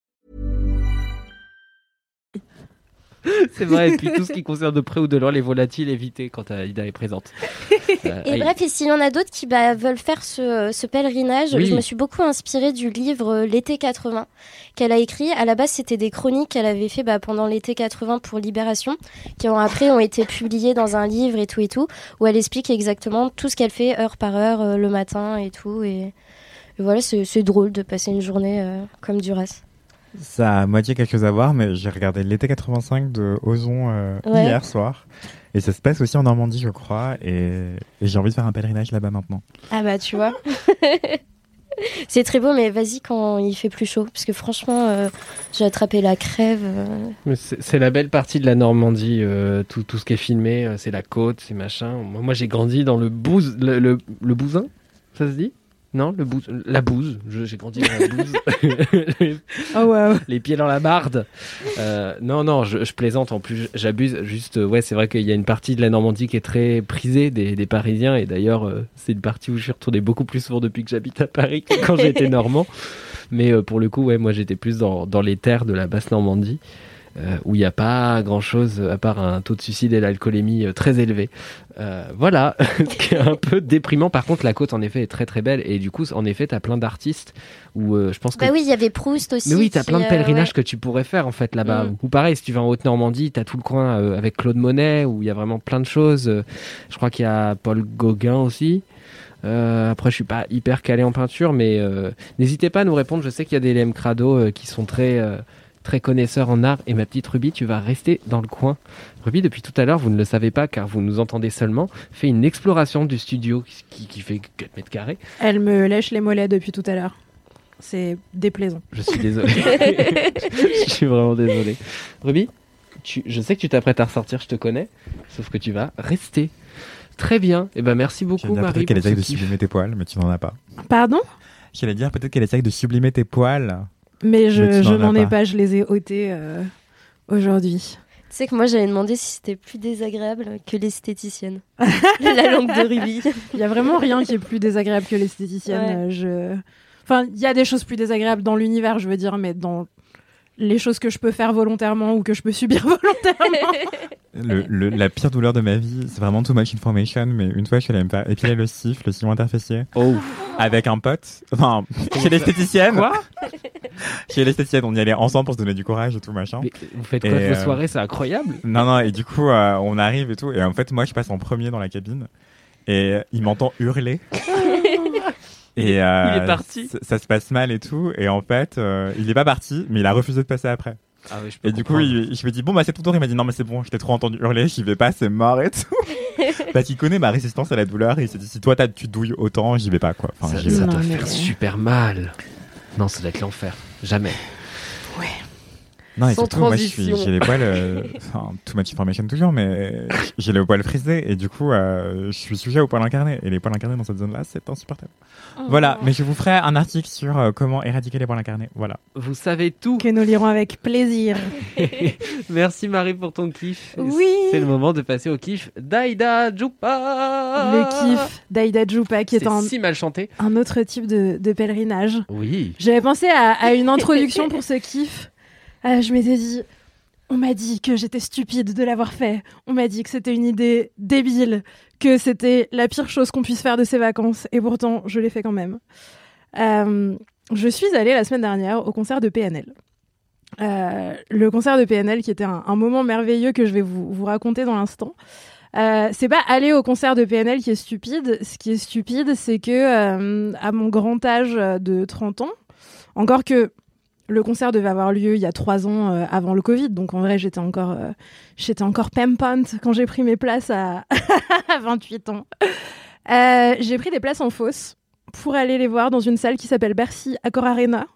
C'est vrai, et puis tout ce qui concerne de près ou de loin les volatiles, éviter quand Aïda est présente. Euh, et bref, et s'il y en a d'autres qui bah, veulent faire ce, ce pèlerinage, Oui. je me suis beaucoup inspirée du livre euh, L'été 80 qu'elle a écrit. À la base, c'était des chroniques qu'elle avait fait bah, pendant l'été 80 pour Libération, qui ont après ont été publiées dans un livre et tout et tout, où elle explique exactement tout ce qu'elle fait heure par heure euh, le matin et tout. Et, et voilà, c'est c'est drôle de passer une journée euh, comme Duras. Ça a à moitié quelque chose à voir, mais j'ai regardé l'été 85 de Ozon euh, Ouais. hier soir. Et ça se passe aussi en Normandie, je crois. Et, et j'ai envie de faire un pèlerinage là-bas maintenant. Ah bah tu vois. C'est très beau, mais vas-y quand il fait plus chaud. Parce que franchement, euh, j'ai attrapé la crève. euh. Mais C'est la belle partie de la Normandie, euh, tout, tout ce qui est filmé, c'est la côte, c'est machin. Moi, moi, j'ai grandi dans le Bouze, le, le, le Bousin, ça se dit? Non, le Bouze, la Bouze. Je- J'ai grandi dans la Bouze. Oh waouh. les pieds dans la barde. Euh, non, non, je, je plaisante. En plus, j'abuse. Juste, euh, ouais, c'est vrai qu'il y a une partie de la Normandie qui est très prisée des, des Parisiens. Et d'ailleurs, euh, c'est une partie où je suis retourné beaucoup plus souvent depuis que j'habite à Paris que quand j'étais normand. Mais euh, pour le coup, ouais, moi, j'étais plus dans, dans les terres de la basse Normandie. Euh, où il n'y a pas grand chose à part un taux de suicide et l'alcoolémie euh, très élevé. Euh, voilà, ce qui est un peu déprimant. Par contre, la côte en effet est très très belle et du coup, en effet, t'as plein d'artistes où euh, je pense que Bah oui, il y avait Proust aussi. mais oui, t'as qui, plein de pèlerinages ouais. que tu pourrais faire en fait là-bas. Mm. Ou pareil, si tu vas en Haute-Normandie, t'as tout le coin avec Claude Monet où il y a vraiment plein de choses. Je crois qu'il y a Paul Gauguin aussi. Euh, après, je suis pas hyper calé en peinture, mais euh, n'hésitez pas à nous répondre. Je sais qu'il y a des LM Crado euh, qui sont très très connaisseurs en art. Et ma petite Ruby, tu vas rester dans le coin. Ruby, depuis tout à l'heure, vous ne le savez pas car vous nous entendez seulement, fait une exploration du studio qui, fait 4 mètres carrés. Elle me lèche les mollets depuis tout à l'heure. C'est déplaisant. Je suis désolé. je suis vraiment désolé. Ruby, tu, je sais que tu t'apprêtes à ressortir, je te connais, sauf que tu vas rester. Très bien. Et ben merci beaucoup Marie. peut-être qu'elle essaye de sublimer tes poils, mais tu n'en as pas. Pardon? J'allais dire peut-être qu'elle essaye de sublimer tes poils. Mais je, je n'en ai pas. pas, je les ai ôtés euh, aujourd'hui. Tu sais que moi j'avais demandé si c'était plus désagréable que l'esthéticienne. la langue de Ruby. Il y a vraiment rien qui est plus désagréable que l'esthéticienne. Ouais. euh, Je... Enfin, il y a des choses plus désagréables dans l'univers, je veux dire, mais dans les choses que je peux faire volontairement ou que je peux subir volontairement. Le, le- la pire douleur de ma vie, c'est vraiment too much information, mais une fois, je suis allé me faire épiler le cif, le sillon interfessier, Oh. avec un pote. Enfin, chez l'esthéticienne. Quoi Chez l'esthéticienne, on y allait ensemble pour se donner du courage et tout, machin. Mais vous faites quoi Et, de vos euh, soirées C'est incroyable. Non, non, et du coup, euh, on arrive et tout. Et en fait, moi, je passe en premier dans la cabine. Et il m'entend hurler. et euh, Il est parti. Ça, ça se passe mal et tout. Et en fait, euh, il est pas parti, mais il a refusé de passer après. Ah oui, je peux Et du coup, il- je me dis, bon, bah, c'est ton tour. Il m'a dit, non, mais c'est bon, je t'ai trop entendu hurler, j'y vais pas, c'est mort et tout. Parce qu'il connaît ma résistance à la douleur. Et il s'est dit, si toi, t'as- tu douilles autant, j'y vais pas, quoi. Enfin, ça, doit faire super mal. Non, ça doit être l'enfer. Jamais. Non, et Sans surtout, moi, j'ai les poils, euh, enfin, too much information toujours, mais j'ai les poils frisés et du coup, euh, je suis sujet aux poils incarnés. Et les poils incarnés dans cette zone-là, c'est insupportable. Voilà, mais je vous ferai un article sur euh, comment éradiquer les poils incarnés. Voilà. Vous savez tout. que nous lirons avec plaisir. Merci Marie pour ton kiff. Oui. C'est le moment de passer au kiff d'Aïda Djoupa. Le kiff d'Aïda Djoupa, qui est un, si mal chanté. un autre type de, de pèlerinage. Oui. J'avais pensé à, à une introduction pour ce kiff. Euh, je m'étais dit, on m'a dit que j'étais stupide de l'avoir fait. On m'a dit que c'était une idée débile, que c'était la pire chose qu'on puisse faire de ces vacances. Et pourtant, je l'ai fait quand même. Euh, je suis allée la semaine dernière au concert de PNL. Euh, le concert de PNL qui était un, un moment merveilleux que je vais vous, vous raconter dans l'instant. Euh, c'est pas aller au concert de PNL qui est stupide. Ce qui est stupide, c'est que euh, à mon grand âge de 30 ans, encore que le concert devait avoir lieu il y a trois ans euh, avant le Covid, donc en vrai j'étais encore, euh, j'étais encore pimpante quand j'ai pris mes places à, à 28 ans. Euh, j'ai pris des places en fosse pour aller les voir dans une salle qui s'appelle Bercy Accor Arena,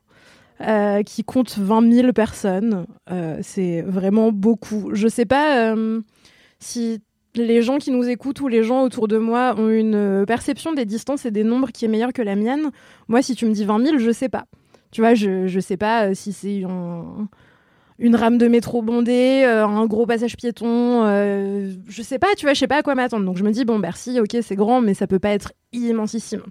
qui compte 20 000 personnes. C'est vraiment beaucoup. Je sais pas si les gens qui nous écoutent ou les gens autour de moi ont une perception des distances et des nombres qui est meilleure que la mienne. Moi, si tu me dis 20 000, je sais pas. Tu vois, je, je sais pas euh, si c'est un- une rame de métro bondée, euh, un gros passage piéton, euh, je sais pas, tu vois, je sais pas à quoi m'attendre. Donc je me dis, bon, Bercy, ok, c'est grand, mais ça peut pas être immensissime.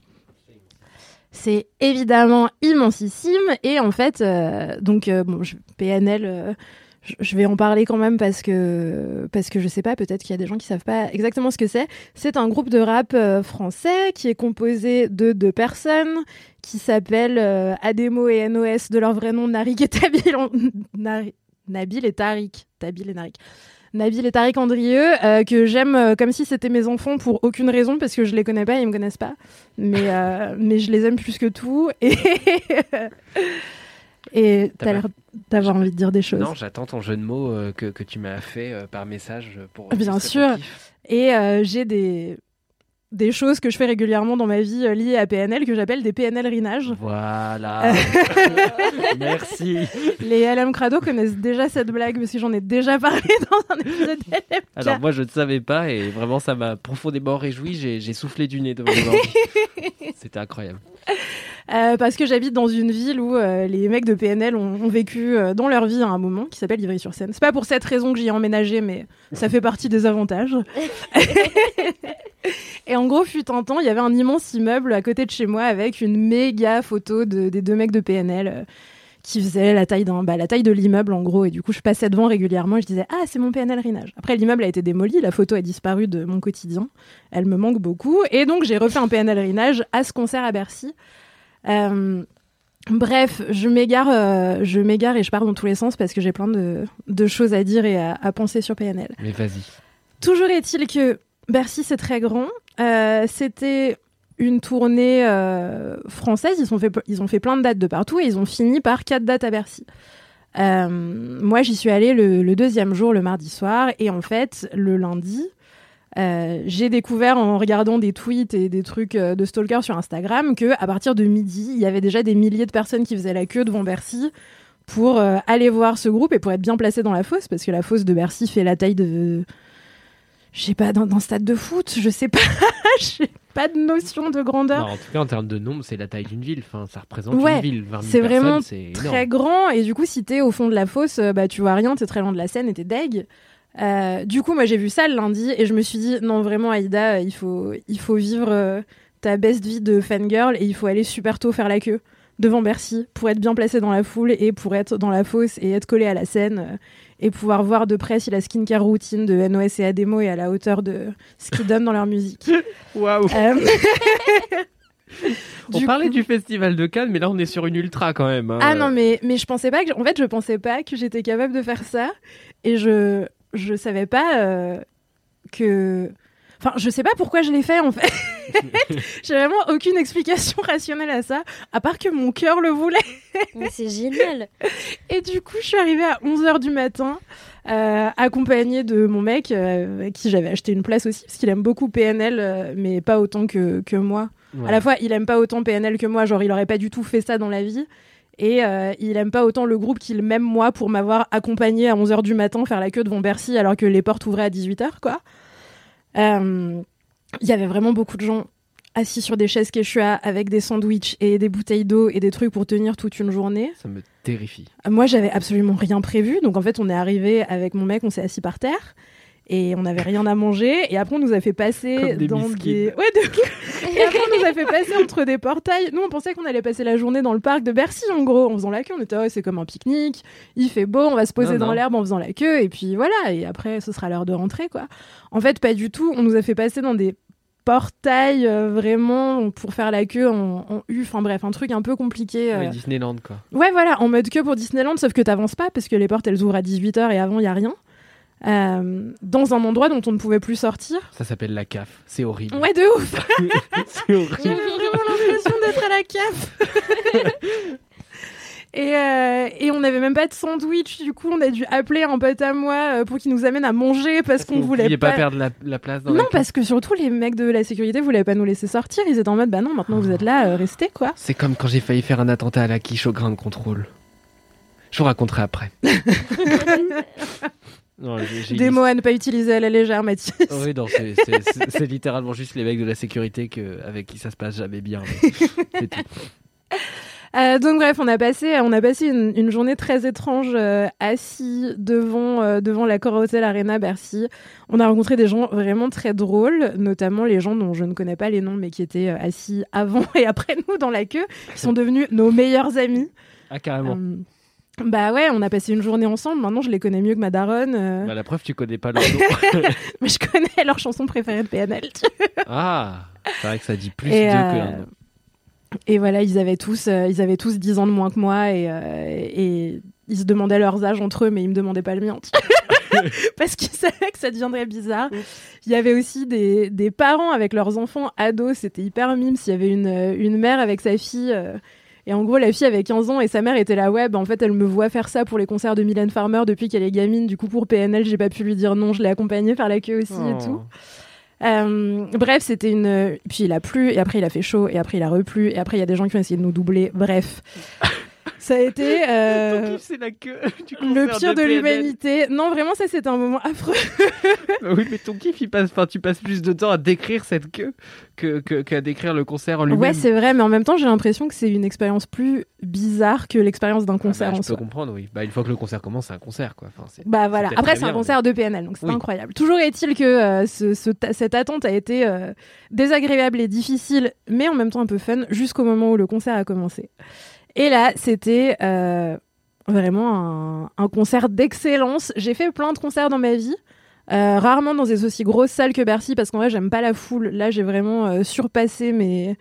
C'est évidemment immensissime, et en fait, euh, donc, bon, PNL, je- vais en parler quand même parce que parce que je sais pas, peut-être qu'il y a des gens qui savent pas exactement ce que c'est. C'est un groupe de rap euh, français qui est composé de deux personnes qui s'appellent euh, Ademo et NOS de leur vrai nom Narik et Tabil Nari- Nabil et Tariq, Tabil et Narik. Nabil et Tariq Andrieux, euh, que j'aime comme si c'était mes enfants pour aucune raison, parce que je les connais pas ils me connaissent pas. Mais, mais je les aime plus que tout. Et et T'as l'air d'avoir envie de dire des choses. Non, j'attends ton jeu de mots euh, que, que tu m'as fait euh, par message pour. Bien sûr. Et euh, j'ai des, des choses que je fais régulièrement dans ma vie euh, liées à PNL que j'appelle des PNL rinages. Voilà. Merci. Les LM Crado connaissent déjà cette blague parce que j'en ai déjà parlé dans un épisode LM. Alors moi je ne savais pas et vraiment ça m'a profondément réjoui. J'ai soufflé du nez devant. C'était incroyable. Euh, parce que j'habite dans une ville où euh, les mecs de PNL ont, ont vécu euh, dans leur vie à un moment qui s'appelle Ivry-sur-Seine. C'est pas pour cette raison que j'y ai emménagé, mais ça fait partie des avantages. Et en gros, fut un temps, il y avait un immense immeuble à côté de chez moi avec une méga photo de- des deux mecs de PNL qui faisaient la taille d'un, bah, la taille de l'immeuble en gros. Et du coup, je passais devant régulièrement et je disais ah c'est mon PNL Rinage. Après, l'immeuble a été démoli, la photo a disparu de mon quotidien. Elle me manque beaucoup et donc j'ai refait un PNL Rinage à ce concert à Bercy. Euh, bref, je m'égare, euh, je m'égare et je pars dans tous les sens parce que j'ai plein de, de choses à dire et à, à penser sur PNL. Mais vas-y. Toujours est-il que Bercy, c'est très grand. Euh, C'était une tournée euh, française. Ils ont, fait, ils ont fait plein de dates de partout et ils ont fini par quatre dates à Bercy. Euh, moi, j'y suis allée le, deuxième jour, le mardi soir. Et en fait, le lundi, euh, j'ai découvert en regardant des tweets et des trucs de stalker sur Instagram que à partir de midi, il y avait déjà des milliers de personnes qui faisaient la queue devant Bercy pour aller voir ce groupe et pour être bien placé dans la fosse parce que la fosse de Bercy fait la taille de je sais pas d'un d'un stade de foot, je sais pas, j'ai pas de notion de grandeur. Non, en tout cas en termes de nombre c'est la taille d'une ville. Enfin ça représente Ouais, une ville. 20 000 c'est vraiment très grand et du coup si t'es au fond de la fosse euh, bah tu vois rien t'es très loin de la scène et t'es deg Euh, du coup moi j'ai vu ça le lundi et je me suis dit non vraiment Aïda euh, il faut il faut vivre euh, ta best vie de fangirl et il faut aller super tôt faire la queue devant Bercy pour être bien placé dans la foule et pour être dans la fosse et être collé à la scène euh, et pouvoir voir de près si la skincare routine de NOS et Ademo est à la hauteur de ce qu'ils donnent dans leur musique. Waouh. Euh, On du parlait coup- du festival de Cannes, mais là on est sur une ultra quand même. hein. Ah non, mais, mais je pensais pas que. En fait, je pensais pas que j'étais capable de faire ça. Et je, je savais pas euh, que. Enfin, je sais pas pourquoi je l'ai fait en fait. J'ai vraiment aucune explication rationnelle à ça, à part que mon cœur le voulait. Mais c'est génial. Et du coup, je suis arrivée à 11h du matin, euh, accompagnée de mon mec, euh, avec qui j'avais acheté une place aussi, parce qu'il aime beaucoup PNL, euh, mais pas autant que, que moi. Ouais. À la fois, il aime pas autant PNL que moi, genre il aurait pas du tout fait ça dans la vie. Et euh, il aime pas autant le groupe qu'il m'aime moi pour m'avoir accompagné à 11h du matin faire la queue devant Bercy alors que les portes ouvraient à 18h, quoi. Euh, Il y avait vraiment beaucoup de gens assis sur des chaises Quechua avec des sandwichs et des bouteilles d'eau et des trucs pour tenir toute une journée. Ça me terrifie. Moi, j'avais absolument rien prévu. Donc, en fait, on est arrivé avec mon mec, on s'est assis par terre. Et on n'avait rien à manger. Et après, on nous a fait passer Comme des dans des. Ouais, de. Et après, on nous a fait passer entre des portails. Nous, on pensait qu'on allait passer la journée dans le parc de Bercy, en gros, en faisant la queue. On était, ouais, c'est comme un pique-nique. Il fait beau, on va se poser Non, dans l'herbe en faisant la queue. Et puis voilà. Et après, ce sera l'heure de rentrer, quoi. En fait, pas du tout. On nous a fait passer dans des portails, euh, vraiment, pour faire la queue en, en U. Enfin, bref, un truc un peu compliqué. Ouais, euh, Disneyland quoi. Ouais, voilà, en mode queue pour Disneyland, sauf que t'avances pas parce que les portes elles ouvrent à 18h et avant il y a rien. Euh, dans un endroit dont on ne pouvait plus sortir. Ça s'appelle la CAF. C'est horrible. Ouais, de ouf c'est horrible. J'avais vraiment l'impression d'être à la CAF et, euh, et on n'avait même pas de sandwich, du coup on a dû appeler un pote à moi euh, pour qu'il nous amène à manger parce qu'on Vous voulait pas... pas perdre la, la place dans Non, parce que surtout les mecs de la sécurité voulaient pas nous laisser sortir, ils étaient en mode bah non, maintenant vous êtes là, euh, restez quoi. C'est comme quand j'ai failli faire un attentat à la quiche au grain de contrôle. Je vous raconterai après. Non, Des mots à ne pas utiliser à la légère, Mathis. Oui, non, c'est- littéralement juste les mecs de la sécurité que, avec qui ça se passe jamais bien. mais c'est tout. Euh, donc bref, on a passé, on a passé une, une journée très étrange euh, assis devant, euh, devant la Hotel Arena Bercy. On a rencontré des gens vraiment très drôles, notamment les gens dont je ne connais pas les noms, mais qui étaient euh, assis avant et après nous dans la queue, qui sont devenus nos meilleurs amis. Ah, carrément. Bah ouais, on a passé une journée ensemble. Maintenant, je les connais mieux que ma daronne. euh. Bah, la preuve, tu connais pas leur nom. Mais je connais leur chanson préférée de PNL. ah, c'est vrai que ça dit plus Et, que euh. Et voilà, ils avaient tous, euh, ils avaient tous 10 ans de moins que moi et, euh, et ils se demandaient leurs âges entre eux, mais ils me demandaient pas le mien. Parce qu'ils savaient que ça deviendrait bizarre. Il y avait aussi des, des parents avec leurs enfants ados, c'était hyper mime. S'il y avait une, euh, une mère avec sa fille. euh, et en gros, la fille avait 15 ans et sa mère était là. Ouais, en fait, elle me voit faire ça pour les concerts de Mylène Farmer depuis qu'elle est gamine. Du coup, pour PNL, j'ai pas pu lui dire non. Je l'ai accompagnée faire la queue aussi et tout. Euh, bref, c'était une. Puis il a plu, et après il a fait chaud, et après il a replu, et après il y a des gens qui ont essayé de nous doubler. Bref, ça a été euh, c'est la queue du le pire de l'humanité. Non, vraiment, ça c'était un moment affreux. oui, mais ton kiff, il passe, enfin, tu passes plus de temps à décrire cette queue que, que- qu'à décrire le concert en lui-même. Ouais, c'est vrai, mais en même temps, j'ai l'impression que c'est une expérience plus bizarre que l'expérience d'un Ah concert bah, en je peux soi. comprendre, oui. Bah, une fois que le concert commence, c'est un concert, quoi. Enfin, c'est- Bah voilà. peut-être Après, très c'est un bien, concert de PNL, donc c'est Oui. incroyable. Toujours est-il que euh, ce- ce ta- cette attente a été euh, désagréable et difficile, mais en même temps un peu fun, jusqu'au moment où le concert a commencé. Et là, c'était euh, vraiment un, concert d'excellence. J'ai fait plein de concerts dans ma vie. euh, rarement dans des aussi grosses salles que Bercy parce qu'en vrai j'aime pas la foule. Là j'ai vraiment euh, surpassé mes,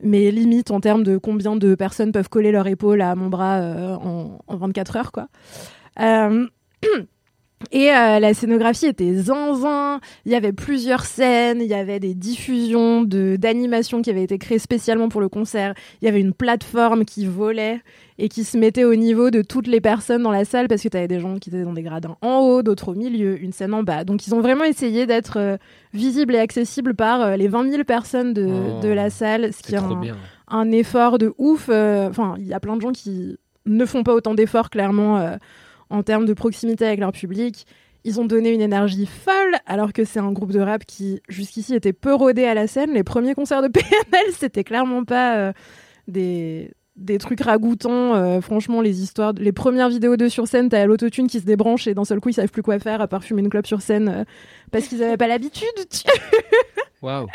mes limites en termes de combien de personnes peuvent coller leur épaule à mon bras en, en 24 heures quoi. Et euh, la scénographie était zinzin. Il y avait plusieurs scènes, il y avait des diffusions de d'animations qui avaient été créées spécialement pour le concert. Il y avait une plateforme qui volait et qui se mettait au niveau de toutes les personnes dans la salle parce que tu avais des gens qui étaient dans des gradins en haut, d'autres au milieu, une scène en bas. Donc ils ont vraiment essayé d'être euh, visibles et accessibles par euh, les 20 000 personnes de, Oh, de la salle, ce qui est un, un effort de ouf. Enfin, il y a plein de gens qui ne font pas autant d'efforts, clairement, en termes de proximité avec leur public. Ils ont donné une énergie folle, alors que c'est un groupe de rap qui, jusqu'ici, était peu rodé à la scène. Les premiers concerts de PNL, c'était clairement pas euh, des trucs ragoûtants, euh, franchement, les histoires, les premières vidéos de sur scène, t'as l'autotune qui se débranche et d'un seul coup, ils savent plus quoi faire à part fumer une clope sur scène euh, parce qu'ils avaient pas l'habitude. tu- Waouh.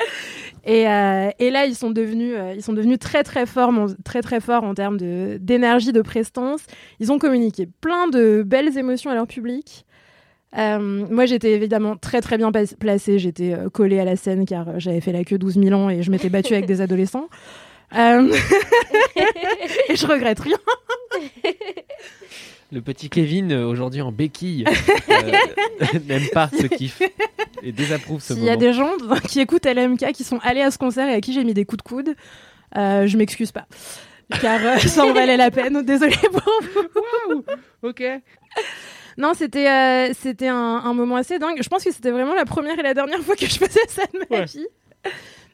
et, euh, et là, ils sont devenus, euh, ils sont devenus très très forts, en- très très forts en termes d'énergie, de prestance. Ils ont communiqué plein de belles émotions à leur public. Euh, moi, j'étais évidemment très très bien placée. J'étais euh, collée à la scène car j'avais fait la queue 12 000 ans et je m'étais battue avec des adolescents. Euh, et je regrette rien. Le petit Kevin, euh, aujourd'hui en béquille, euh, n'aime pas ce kiff et désapprouve ce S'il y a moment. des gens qui écoutent LMK qui sont allés à ce concert et à qui j'ai mis des coups de coude, euh, je m'excuse pas. Car euh, ça en valait la peine. Désolée pour vous. Ok. Non, c'était euh, c'était un, un moment assez dingue. Je pense que c'était vraiment la première et la dernière fois que je faisais ça de ma Ouais. vie.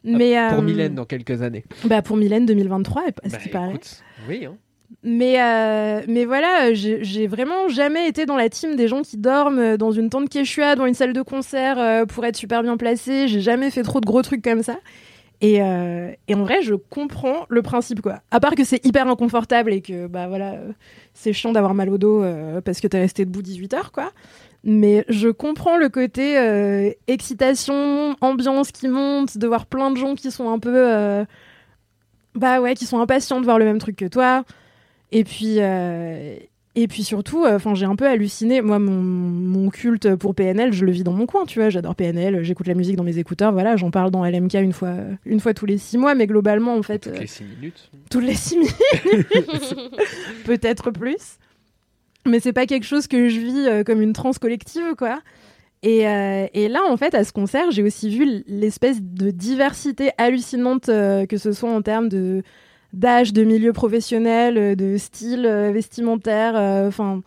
Mais Pour euh, Mylène dans quelques années. bah pour Mylène 2023, à ce Bah, qui paraît. oui, hein. Mais, euh, mais voilà, j'ai vraiment jamais été dans la team des gens qui dorment dans une tente Quechua, dans une salle de concert euh, pour être super bien placé. J'ai jamais fait trop de gros trucs comme ça. Et, euh, et en vrai, je comprends le principe, quoi. À part que c'est hyper inconfortable et que, bah voilà, euh, c'est chiant d'avoir mal au dos euh, parce que t'es resté debout 18 heures, quoi. Mais je comprends le côté euh, excitation, ambiance qui monte, de voir plein de gens qui sont un peu. euh, bah ouais, qui sont impatients de voir le même truc que toi. Et puis, euh, et puis surtout, enfin, j'ai un peu halluciné. Moi, mon, mon culte pour PNL, je le vis dans mon coin, tu vois. J'adore PNL, j'écoute la musique dans mes écouteurs, voilà. J'en parle dans LMK une fois, une fois tous les six mois, mais globalement, en fait, Toutes euh, les 6 minutes. tous les six minutes, peut-être plus. Mais c'est pas quelque chose que je vis euh, comme une transe collective, quoi. Et, euh, et là, en fait, à ce concert, j'ai aussi vu l'espèce de diversité hallucinante, euh, que ce soit en termes de d'âge, de milieu professionnel, euh, de style euh, vestimentaire, euh, enfin,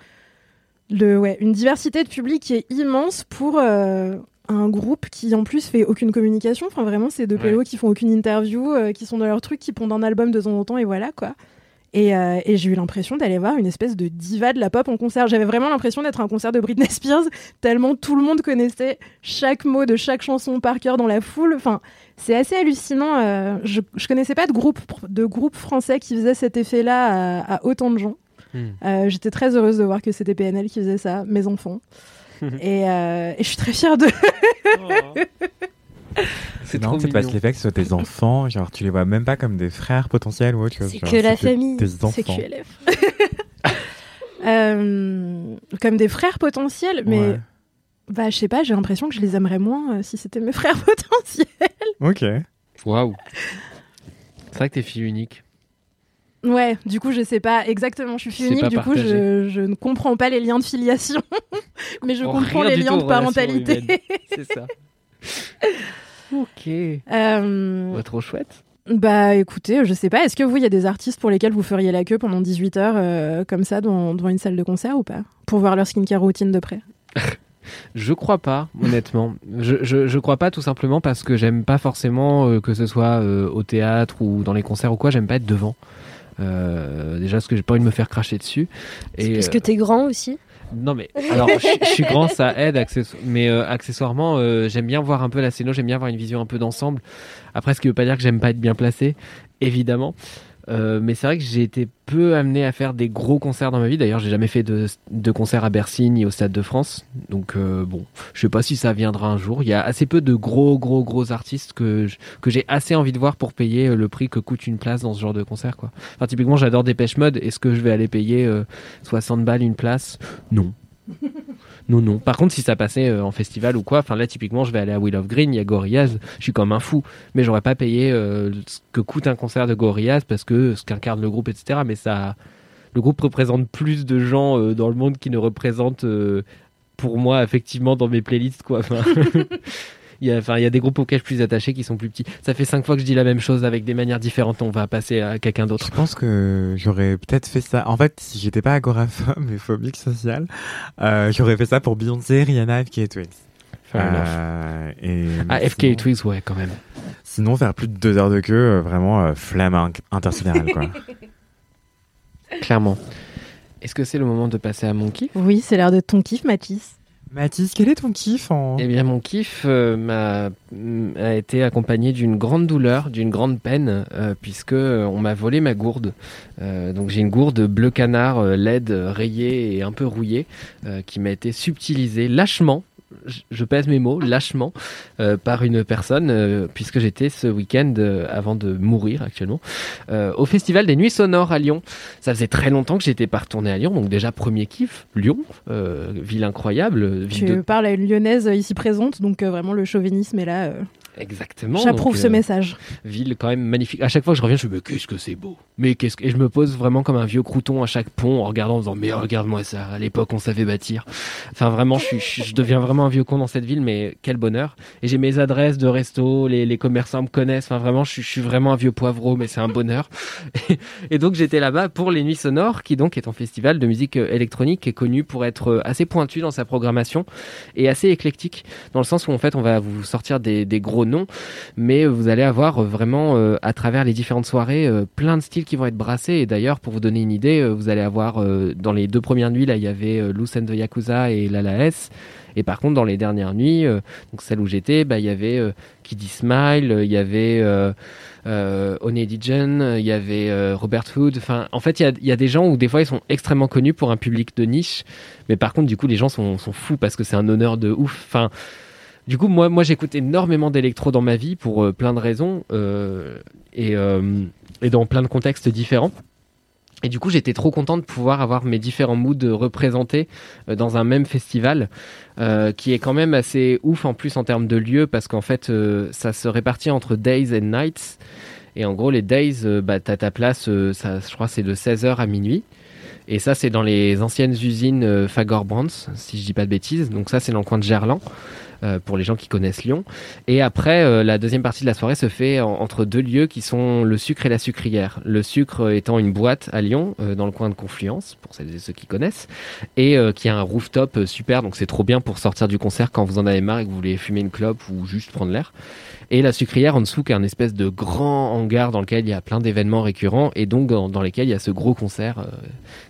le ouais, une diversité de public qui est immense pour un groupe qui en plus fait aucune communication. Enfin, vraiment, c'est deux Ouais. PO qui font aucune interview, euh, qui sont dans leur truc, qui pondent un album de temps en temps et voilà quoi. Et, euh, et j'ai eu l'impression d'aller voir une espèce de diva de la pop en concert. J'avais vraiment l'impression d'être à un concert de Britney Spears, tellement tout le monde connaissait chaque mot de chaque chanson par cœur dans la foule. Enfin, c'est assez hallucinant. euh, je, je connaissais pas de groupe, de groupe français qui faisait cet effet-là à, à autant de gens. Hmm. Euh, J'étais très heureuse de voir que c'était PNL qui faisait ça, mes enfants. et, euh, et je suis très fière de. C'est trop marrant que tu te mignon. l'effet que ce soit tes enfants, genre tu les vois même pas comme des frères potentiels ou autre chose. C'est que la famille. C'est enfants. QLF. Euh, comme des frères potentiels, mais Ouais. bah je sais pas, j'ai l'impression que je les aimerais moins euh, si c'était mes frères potentiels. Ok. Waouh. C'est vrai que t'es fille unique. Ouais, du coup je sais pas exactement, je suis fille unique, du coup je, je ne comprends pas les liens de filiation, mais je Oh, comprends les liens de parentalité. C'est ça. Ok. Euh, Ouais, trop chouette. Bah écoutez, je sais pas, est-ce que vous, il y a des artistes pour lesquels vous feriez la queue pendant 18 heures euh, comme ça devant, devant une salle de concert ou pas? Pour voir leur skincare routine de près Je crois pas, honnêtement. Je, je, je crois pas tout simplement parce que j'aime pas forcément euh, que ce soit euh, au théâtre ou dans les concerts ou quoi, j'aime pas être devant. Euh, déjà parce que j'ai pas envie de me faire cracher dessus. Et, Parce que t'es grand aussi? Non mais alors je, suis grand, ça aide, mais euh, accessoirement euh, j'aime bien voir un peu la scéno, j'aime bien avoir une vision un peu d'ensemble. Après ce qui veut pas dire que j'aime pas être bien placé, évidemment. Euh, mais c'est vrai que j'ai été peu amené à faire des gros concerts dans ma vie. D'ailleurs, j'ai jamais fait de, de concert à Bercy ni au Stade de France. Donc euh, bon, je sais pas si ça viendra un jour. Il y a assez peu de gros, gros, gros artistes que que j'ai assez envie de voir pour payer euh, le prix que coûte une place dans ce genre de concert. Quoi. Enfin, typiquement, j'adore Dépêche Mode. Est-ce que je vais aller payer euh, 60 balles une place? Non. Non, non. Par contre, si ça passait euh, en festival ou quoi, enfin là, typiquement, je vais aller à Will of Green, il y a Gorillaz, je suis comme un fou. Mais j'aurais pas payé euh, ce que coûte un concert de Gorillaz parce que ce qu'incarne le groupe, etc. Mais ça, le groupe représente plus de gens euh, dans le monde qui ne représentent, pour moi, effectivement, dans mes playlists, quoi. Il y, a, enfin, il y a des groupes auxquels je suis plus attaché qui sont plus petits. Ça fait cinq fois que je dis la même chose avec des manières différentes. On va passer à quelqu'un d'autre. Je pense que j'aurais peut-être fait ça. En fait, si j'étais pas agoraphobe et phobique social, euh, j'aurais fait ça pour Beyoncé, Rihanna, FK Twigs. Fair enough. Euh, et Ah, mais FK sinon- Twigs, ouais, quand même. Sinon, faire plus de deux heures de queue, euh, vraiment euh, intersidérale, quoi. Clairement. Est-ce que c'est le moment de passer à mon kiff? Oui, c'est l'air d'être ton kiff, Mathis. Mathis, quel est ton kiff en... Eh bien, mon kiff euh, a été accompagné d'une grande douleur, d'une grande peine, euh, puisque euh, on m'a volé ma gourde. Donc j'ai une gourde bleu canard, euh, rayée et un peu rouillée, qui m'a été subtilisée lâchement. Je- pèse mes mots, lâchement, euh, par une personne, euh, puisque j'étais ce week-end, euh, avant de mourir actuellement, au Festival des Nuits Sonores à Lyon. Ça faisait très longtemps que j'étais pas retourné à Lyon, donc déjà premier kiff, Lyon, ville incroyable, ville Tu de parles à une lyonnaise ici présente, donc vraiment le chauvinisme est là. Exactement. J'approuve ce message. Ville quand même magnifique. À chaque fois que je reviens, je me dis, mais qu'est-ce que c'est beau. Mais qu'est-ce que... Et je me pose vraiment comme un vieux crouton à chaque pont en regardant, en disant, mais regarde-moi ça, à l'époque on savait bâtir. Enfin vraiment, je, suis, je, je deviens vraiment un vieux con dans cette ville, mais quel bonheur. Et j'ai mes adresses de resto, les, les commerçants me connaissent. Enfin vraiment, je, suis- vraiment un vieux poivreau, mais c'est un bonheur. Et, donc j'étais là-bas pour les Nuits Sonores, qui donc est un festival de musique euh, électronique qui est connu pour être euh, assez pointu dans sa programmation et assez éclectique, dans le sens où en fait on va vous sortir des, des gros noms, mais vous allez avoir euh, vraiment à travers les différentes soirées plein de styles qui vont être brassés et d'ailleurs pour vous donner une idée vous allez avoir dans les deux premières nuits là il y avait Loose and the Yakuza et Lala et par contre dans les dernières nuits euh, donc celle où j'étais bah il y avait euh, Kiddy Smile il y avait euh, euh, il y avait Robert Hood. Enfin, en fait, il y a, des gens où des fois ils sont extrêmement connus pour un public de niche, mais par contre, du coup, les gens sont, sont fous parce que c'est un honneur de ouf. Enfin, du coup, moi, moi j'écoute énormément d'électro dans ma vie pour plein de raisons et, et dans plein de contextes différents. Et du coup, j'étais trop content de pouvoir avoir mes différents moods représentés euh, dans un même festival, euh, qui est quand même assez ouf en plus en termes de lieu, parce qu'en fait, euh, ça se répartit entre days and nights. Et en gros, les days, euh, bah, t'as ta place, euh, ça, je crois, c'est de 16h à minuit. Et ça, c'est dans les anciennes usines Fagor Brands, si je dis pas de bêtises. Donc ça, c'est dans le coin de Gerland. Euh, pour les gens qui connaissent Lyon. Et après, euh, la deuxième partie de la soirée se fait en- entre deux lieux qui sont le sucre et la sucrière. Le sucre étant une boîte à Lyon, euh, dans le coin de Confluence, pour celles et ceux qui connaissent, et qui a un rooftop super, donc c'est trop bien pour sortir du concert quand vous en avez marre et que vous voulez fumer une clope ou juste prendre l'air. Et la sucrière en dessous, qui est un espèce de grand hangar dans lequel il y a plein d'événements récurrents et donc dans, dans lesquels il y a ce gros concert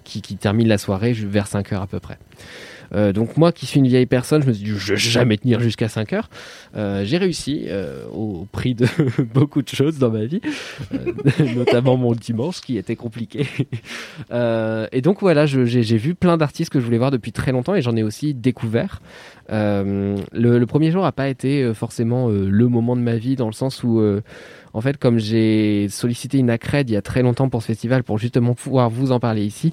qui, qui termine la soirée vers 5 heures à peu près. Euh, donc moi qui suis une vieille personne, je me suis dit je vais jamais tenir jusqu'à 5 heures. Euh, j'ai réussi euh, au prix de beaucoup de choses dans ma vie, notamment mon dimanche qui était compliqué. Et donc voilà, j'ai vu plein d'artistes que je voulais voir depuis très longtemps et j'en ai aussi découvert. Le, premier jour a pas été forcément le moment de ma vie dans le sens où en fait, comme j'ai sollicité une accred il y a très longtemps pour ce festival pour justement pouvoir vous en parler ici,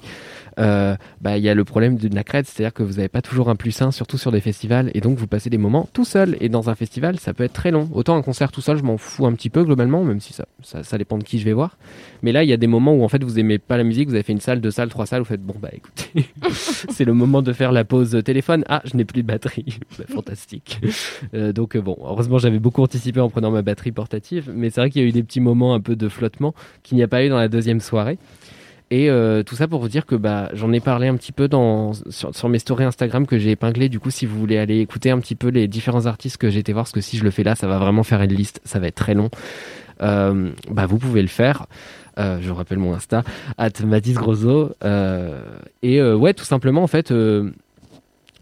euh, bah, il y a le problème de la crête, c'est-à-dire que vous n'avez pas toujours un plus un, surtout sur des festivals, et donc vous passez des moments tout seul. Et dans un festival, ça peut être très long. Autant un concert tout seul, je m'en fous un petit peu globalement, même si ça, ça, dépend de qui je vais voir. Mais là, il y a des moments où en fait vous aimez pas la musique, vous avez fait une salle, deux salles, trois salles, vous faites bon bah écoutez, c'est le moment de faire la pause téléphone. Ah, je n'ai plus de batterie, bah, fantastique. Euh, donc bon, heureusement j'avais beaucoup anticipé en prenant ma batterie portative, mais c'est vrai qu'il y a eu des petits moments un peu de flottement qu'il n'y a pas eu dans la deuxième soirée. Et euh, tout ça pour vous dire que bah, j'en ai parlé un petit peu dans, sur, sur mes stories Instagram que j'ai épinglé. Du coup, si vous voulez aller écouter un petit peu les différents artistes que j'ai été voir, parce que si je le fais là, ça va vraiment faire une liste, ça va être très long. Euh, bah, vous pouvez le faire. Euh, je vous rappelle mon Insta, at Mathis Grosso. Et ouais, tout simplement, en fait,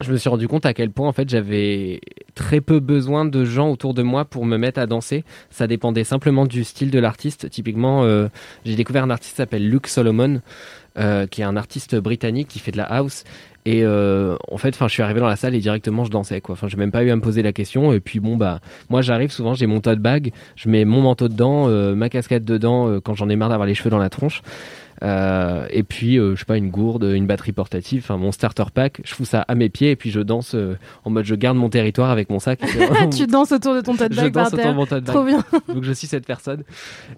je me suis rendu compte à quel point en fait j'avais très peu besoin de gens autour de moi pour me mettre à danser. Ça dépendait simplement du style de l'artiste. Typiquement, euh, j'ai découvert un artiste qui s'appelle Luke Solomon, euh, qui est un artiste britannique qui fait de la house. Et euh, en fait, enfin, je suis arrivé dans la salle et directement je dansais quoi. Enfin, j'ai même pas eu à me poser la question. Et puis bon bah, moi j'arrive souvent, j'ai mon tote bag, je mets mon manteau dedans, euh, ma casquette dedans euh, quand j'en ai marre d'avoir les cheveux dans la tronche. Euh, et puis, euh, je sais pas, une gourde, une batterie portative, enfin mon starter pack, je fous ça à mes pieds et puis je danse euh, en mode je garde mon territoire avec mon sac. tu danses autour de ton tote je bag danse autour de mon tote bag. Trop bien. Donc je suis cette personne.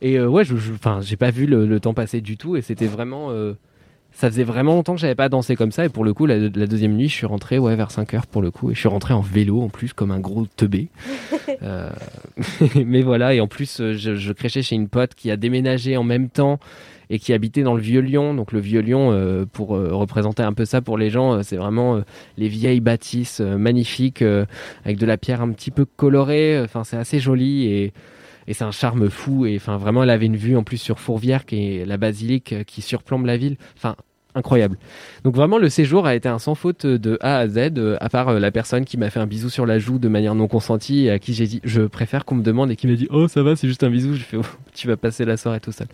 Et ouais, je, je- enfin, j'ai pas vu le, le temps passer du tout et c'était vraiment. ça faisait vraiment longtemps que j'avais pas dansé comme ça et pour le coup la, la deuxième nuit je suis rentré ouais vers 5 heures pour le coup et je suis rentré en vélo en plus comme un gros teubé mais voilà et en plus je, je créchais chez une pote qui a déménagé en même temps et qui habitait dans le vieux Lyon. Donc le vieux Lyon euh, pour euh, représenter un peu ça pour les gens euh, c'est vraiment les vieilles bâtisses magnifiques avec de la pierre un petit peu colorée. Enfin c'est assez joli et et c'est un charme fou. Et enfin vraiment elle avait une vue en plus sur Fourvière qui est la basilique qui surplombe la ville. Enfin incroyable. Donc vraiment le séjour a été un sans faute de A à Z euh, à part euh, la personne qui m'a fait un bisou sur la joue de manière non consentie et à qui j'ai dit je préfère qu'on me demande et qui m'a dit oh ça va c'est juste un bisou. Je fais oh, tu vas passer la soirée tout seul.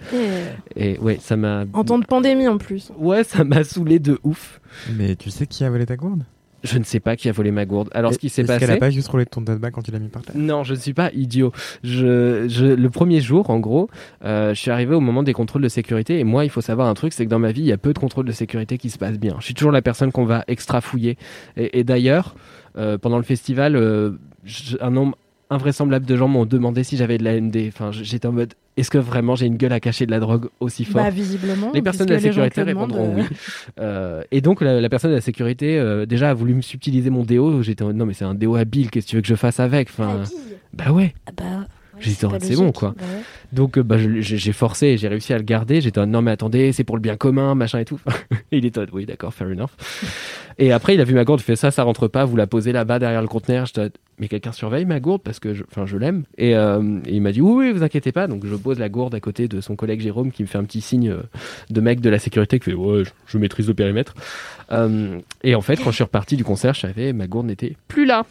Et ouais ça m'a En temps de pandémie en plus. ouais ça m'a saoulé de ouf. Mais tu sais qui a volé ta gourde? Je ne sais pas qui a volé ma gourde alors ce qui s'est Est-ce passé qu'elle a pas juste roulé ton bag quand tu l'as mis par terre Non, je ne suis pas idiot. Je, je, le premier jour, en gros, euh, je suis arrivé au moment des contrôles de sécurité. Et moi, il faut savoir un truc, c'est que dans ma vie, il y a peu de contrôles de sécurité qui se passent bien. Je suis toujours la personne qu'on va extra fouiller. Et, et d'ailleurs, euh, pendant le festival, euh, un nombre invraisemblable de gens m'ont demandé si j'avais de la ND. Enfin, j'étais en mode, est-ce que vraiment j'ai une gueule à cacher de la drogue aussi fort Bah visiblement. les personnes de la sécurité répondront oui. Euh, et donc la, la personne de la sécurité euh, déjà a voulu me subtiliser mon déo. J'étais en mode, non mais c'est un déo habile, qu'est-ce que tu veux que je fasse avec enfin, Bah ouais. Ah bah. J'ai dit, pas c'est bon, quoi. Bah ouais. Donc euh, bah, j'ai forcé et j'ai réussi à le garder. J'étais en non mais attendez, c'est pour le bien commun, machin et tout. et il était en oui d'accord, fair enough. et après il a vu ma gourde, il fait ça, ça rentre pas, vous la posez là-bas derrière le conteneur. J'étais en mais quelqu'un surveille ma gourde parce que je, je l'aime. Et, euh, et il m'a dit oui oui vous inquiétez pas. Donc je pose la gourde à côté de son collègue Jérôme qui me fait un petit signe euh, de mec de la sécurité qui fait ouais je, je maîtrise le périmètre. Euh, et en fait quand je suis reparti du concert, je savais ma gourde n'était plus là.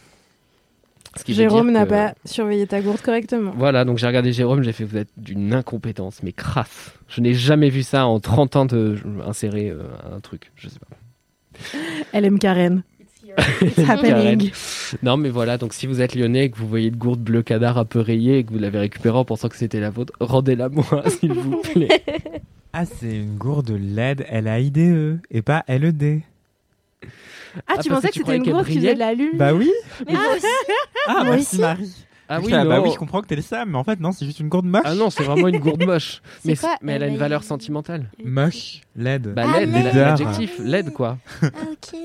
Ce qui veut Jérôme n'a que- pas surveillé ta gourde correctement. voilà, donc j'ai regardé Jérôme, j'ai fait vous êtes d'une incompétence, mais crasse. Je n'ai jamais vu ça en 30 ans de insérer euh, un truc, je sais pas. Elle aime Karen. It's happening. Non, mais voilà, donc si vous êtes lyonnais et que vous voyez une gourde bleu cadar un peu rayée et que vous l'avez récupérée en pensant que c'était la vôtre, rendez-la moi, s'il vous plaît. Ah, c'est une gourde LED L-A-I-D-E et pas L-E-D. Ah, Ah, tu parce pensais que c'était une qu'elle qui faisait de la lune Bah oui Mais moi aussi. Ah, Moi merci aussi. Marie Ah oui, Ah, bah oui, je comprends que t'es le Sam, mais en fait, non, c'est juste une gourde moche. Ah non, c'est vraiment une gourde moche. C'est Mais, quoi, mais elle a une valeur sentimentale. Moche, LED. Bah, Ah, LED, LED. l'adjectif, LED quoi. Ah ok.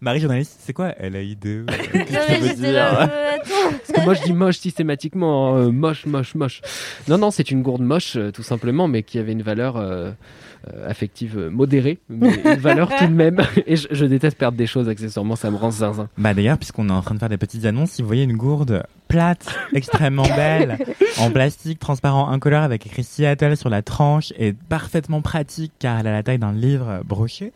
Marie, journaliste, c'est quoi L-A-I-D-E mais j'étais là. euh. Parce que moi je dis moche systématiquement, hein, euh, moche, moche, moche. Non, non, c'est une gourde moche euh, tout simplement, mais qui avait une valeur euh, euh, affective modérée, mais une valeur tout de même. Et je, je déteste perdre des choses accessoirement, ça me rend zinzin. Bah d'ailleurs, puisqu'on est en train de faire des petites annonces, si vous voyez une gourde plate, extrêmement belle, en plastique transparent incolore avec écrit Seattle sur la tranche et parfaitement pratique car elle a la taille d'un livre broché,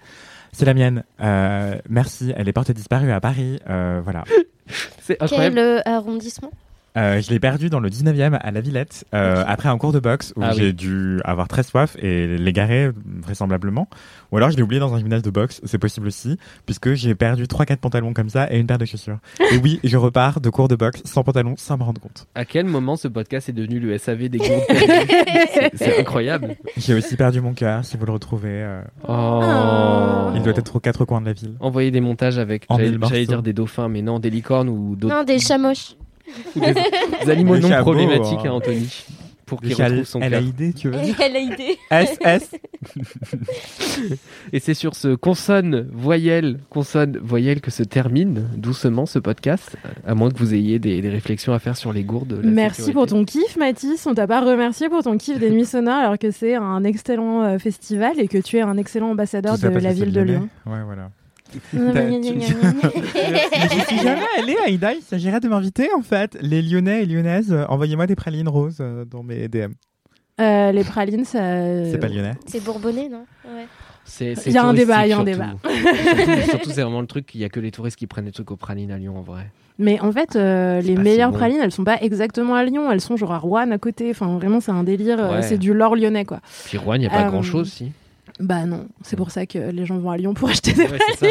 c'est la mienne. Euh, merci, elle est portée disparue à Paris. Euh, voilà. C'est incroyable. Quel euh, arrondissement? Euh, je l'ai perdu dans le 19e à la Villette euh, après un cours de boxe où Ah j'ai oui. dû avoir très soif et l'égarer vraisemblablement. Ou alors je l'ai oublié dans un gymnase de boxe, c'est possible aussi, puisque j'ai perdu 3-4 pantalons comme ça et une paire de chaussures. et oui, je repars de cours de boxe sans pantalon sans me rendre compte. À quel moment ce podcast est devenu le SAV des gourdes perdus C'est- C'est incroyable. J'ai aussi perdu mon cœur, si vous le retrouvez. euh, Oh. Il doit être aux quatre coins de la ville. Envoyer des montages avec, j'allais dire des dauphins, mais non, des licornes ou d'autres Non, des chats moches. ou des, des animaux non problématiques hein. à Anthony pour qu'il retrouve son elle a cœur. idée, tu veux dire Elle a idée. SS Et c'est sur ce consonne voyelle consonne voyelle que se termine doucement ce podcast, à moins que vous ayez des, des réflexions à faire sur les gourdes. la Merci sécurité. pour ton kiff, Mathis. On t'a pas remercié pour ton kiff des Nuits Sonores alors que c'est un excellent euh, festival et que tu es un excellent ambassadeur Tout de la ville de. Lyon. Ouais, voilà. J'y suis jamais allée, Aïda. Il s'agirait de m'inviter, en fait. Les Lyonnais et Lyonnaises, euh, envoyez-moi des pralines roses euh, dans mes DM. Euh, les pralines, ça. C'est pas lyonnais. C'est bourbonnais, non? Ouais. C'est- c'est Il y a un débat, il y a un surtout. débat. surtout, surtout, c'est vraiment le truc, il y a que les touristes qui prennent des trucs aux pralines à Lyon en vrai. Mais en fait, euh, les si meilleures bon. pralines, elles sont pas exactement à Lyon, elles sont genre à Rouen à côté. Enfin, vraiment, c'est un délire. Ouais. C'est du lore lyonnais, quoi. Puis Rouen, il n'y a pas Euh, grand chose si. Bah non, c'est pour ça que les gens vont à Lyon pour acheter des Ouais, ça.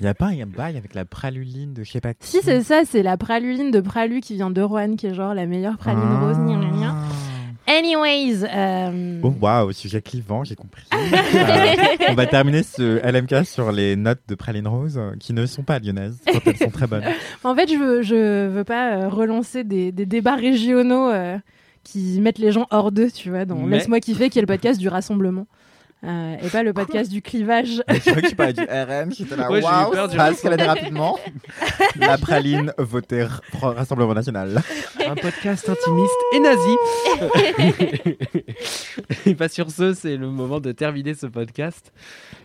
Il y a pas un bail avec la praluline de je sais pas qui. Si, c'est ça, c'est la praluline de Pralu qui vient de Rouen, qui est genre la meilleure praline Ah. rose. gna, gna, gna. Anyways, euh, Oh waouh, sujet clivant, j'ai compris. Euh, on va terminer ce LMK sur les notes de praline rose euh, qui ne sont pas lyonnaises, quand elles sont très bonnes. en fait, je veux, je veux pas euh, relancer des, des débats régionaux euh, qui mettent les gens hors d'eux, tu vois, dans Mais- Laisse-moi kiffer, qui est le podcast du rassemblement. Euh, et pas le podcast du clivage. C'est vrai que tu parlais du RM, j'étais là, Ouais, waouh, du ça escaladé rapidement. La praline votée Rassemblement National. Un podcast intimiste et nazi. et pas sur ce, c'est le moment de terminer ce podcast.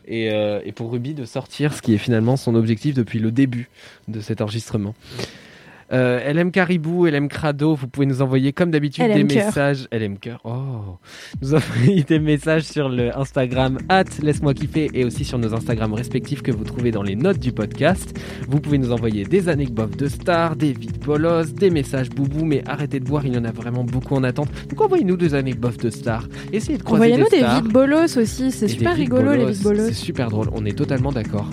Et, euh, et pour Ruby de sortir ce qui est finalement son objectif depuis le début de cet enregistrement. Euh, LM Caribou, LM Crado, vous pouvez nous envoyer comme d'habitude des Cœur. messages. LM Cœur, oh Nous envoyer des messages sur le Instagram at laisse-moi kiffer et aussi sur nos Instagrams respectifs que vous trouvez dans les notes du podcast. Vous pouvez nous envoyer des anecdotes de stars, des vides bolos, des messages boubou, mais arrêtez de voir, il y en a vraiment beaucoup en attente. Donc envoyez-nous des anecdotes de stars. Essayez de croiser Envoyez-nous des des stars. vides bolos aussi, c'est super des rigolo les vides bolos. C'est super drôle, on est totalement d'accord.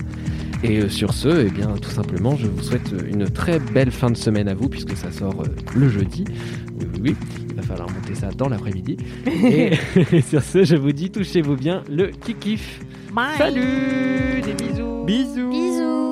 Et euh, sur ce, eh bien, tout simplement, je vous souhaite euh, une très belle fin de semaine à vous, puisque ça sort euh, le jeudi. Oui, oui, oui, il va falloir monter ça dans l'après-midi. et, sur ce, je vous dis, touchez-vous bien le kikif. Bye. Salut, des bisous. Bisous. Bisous.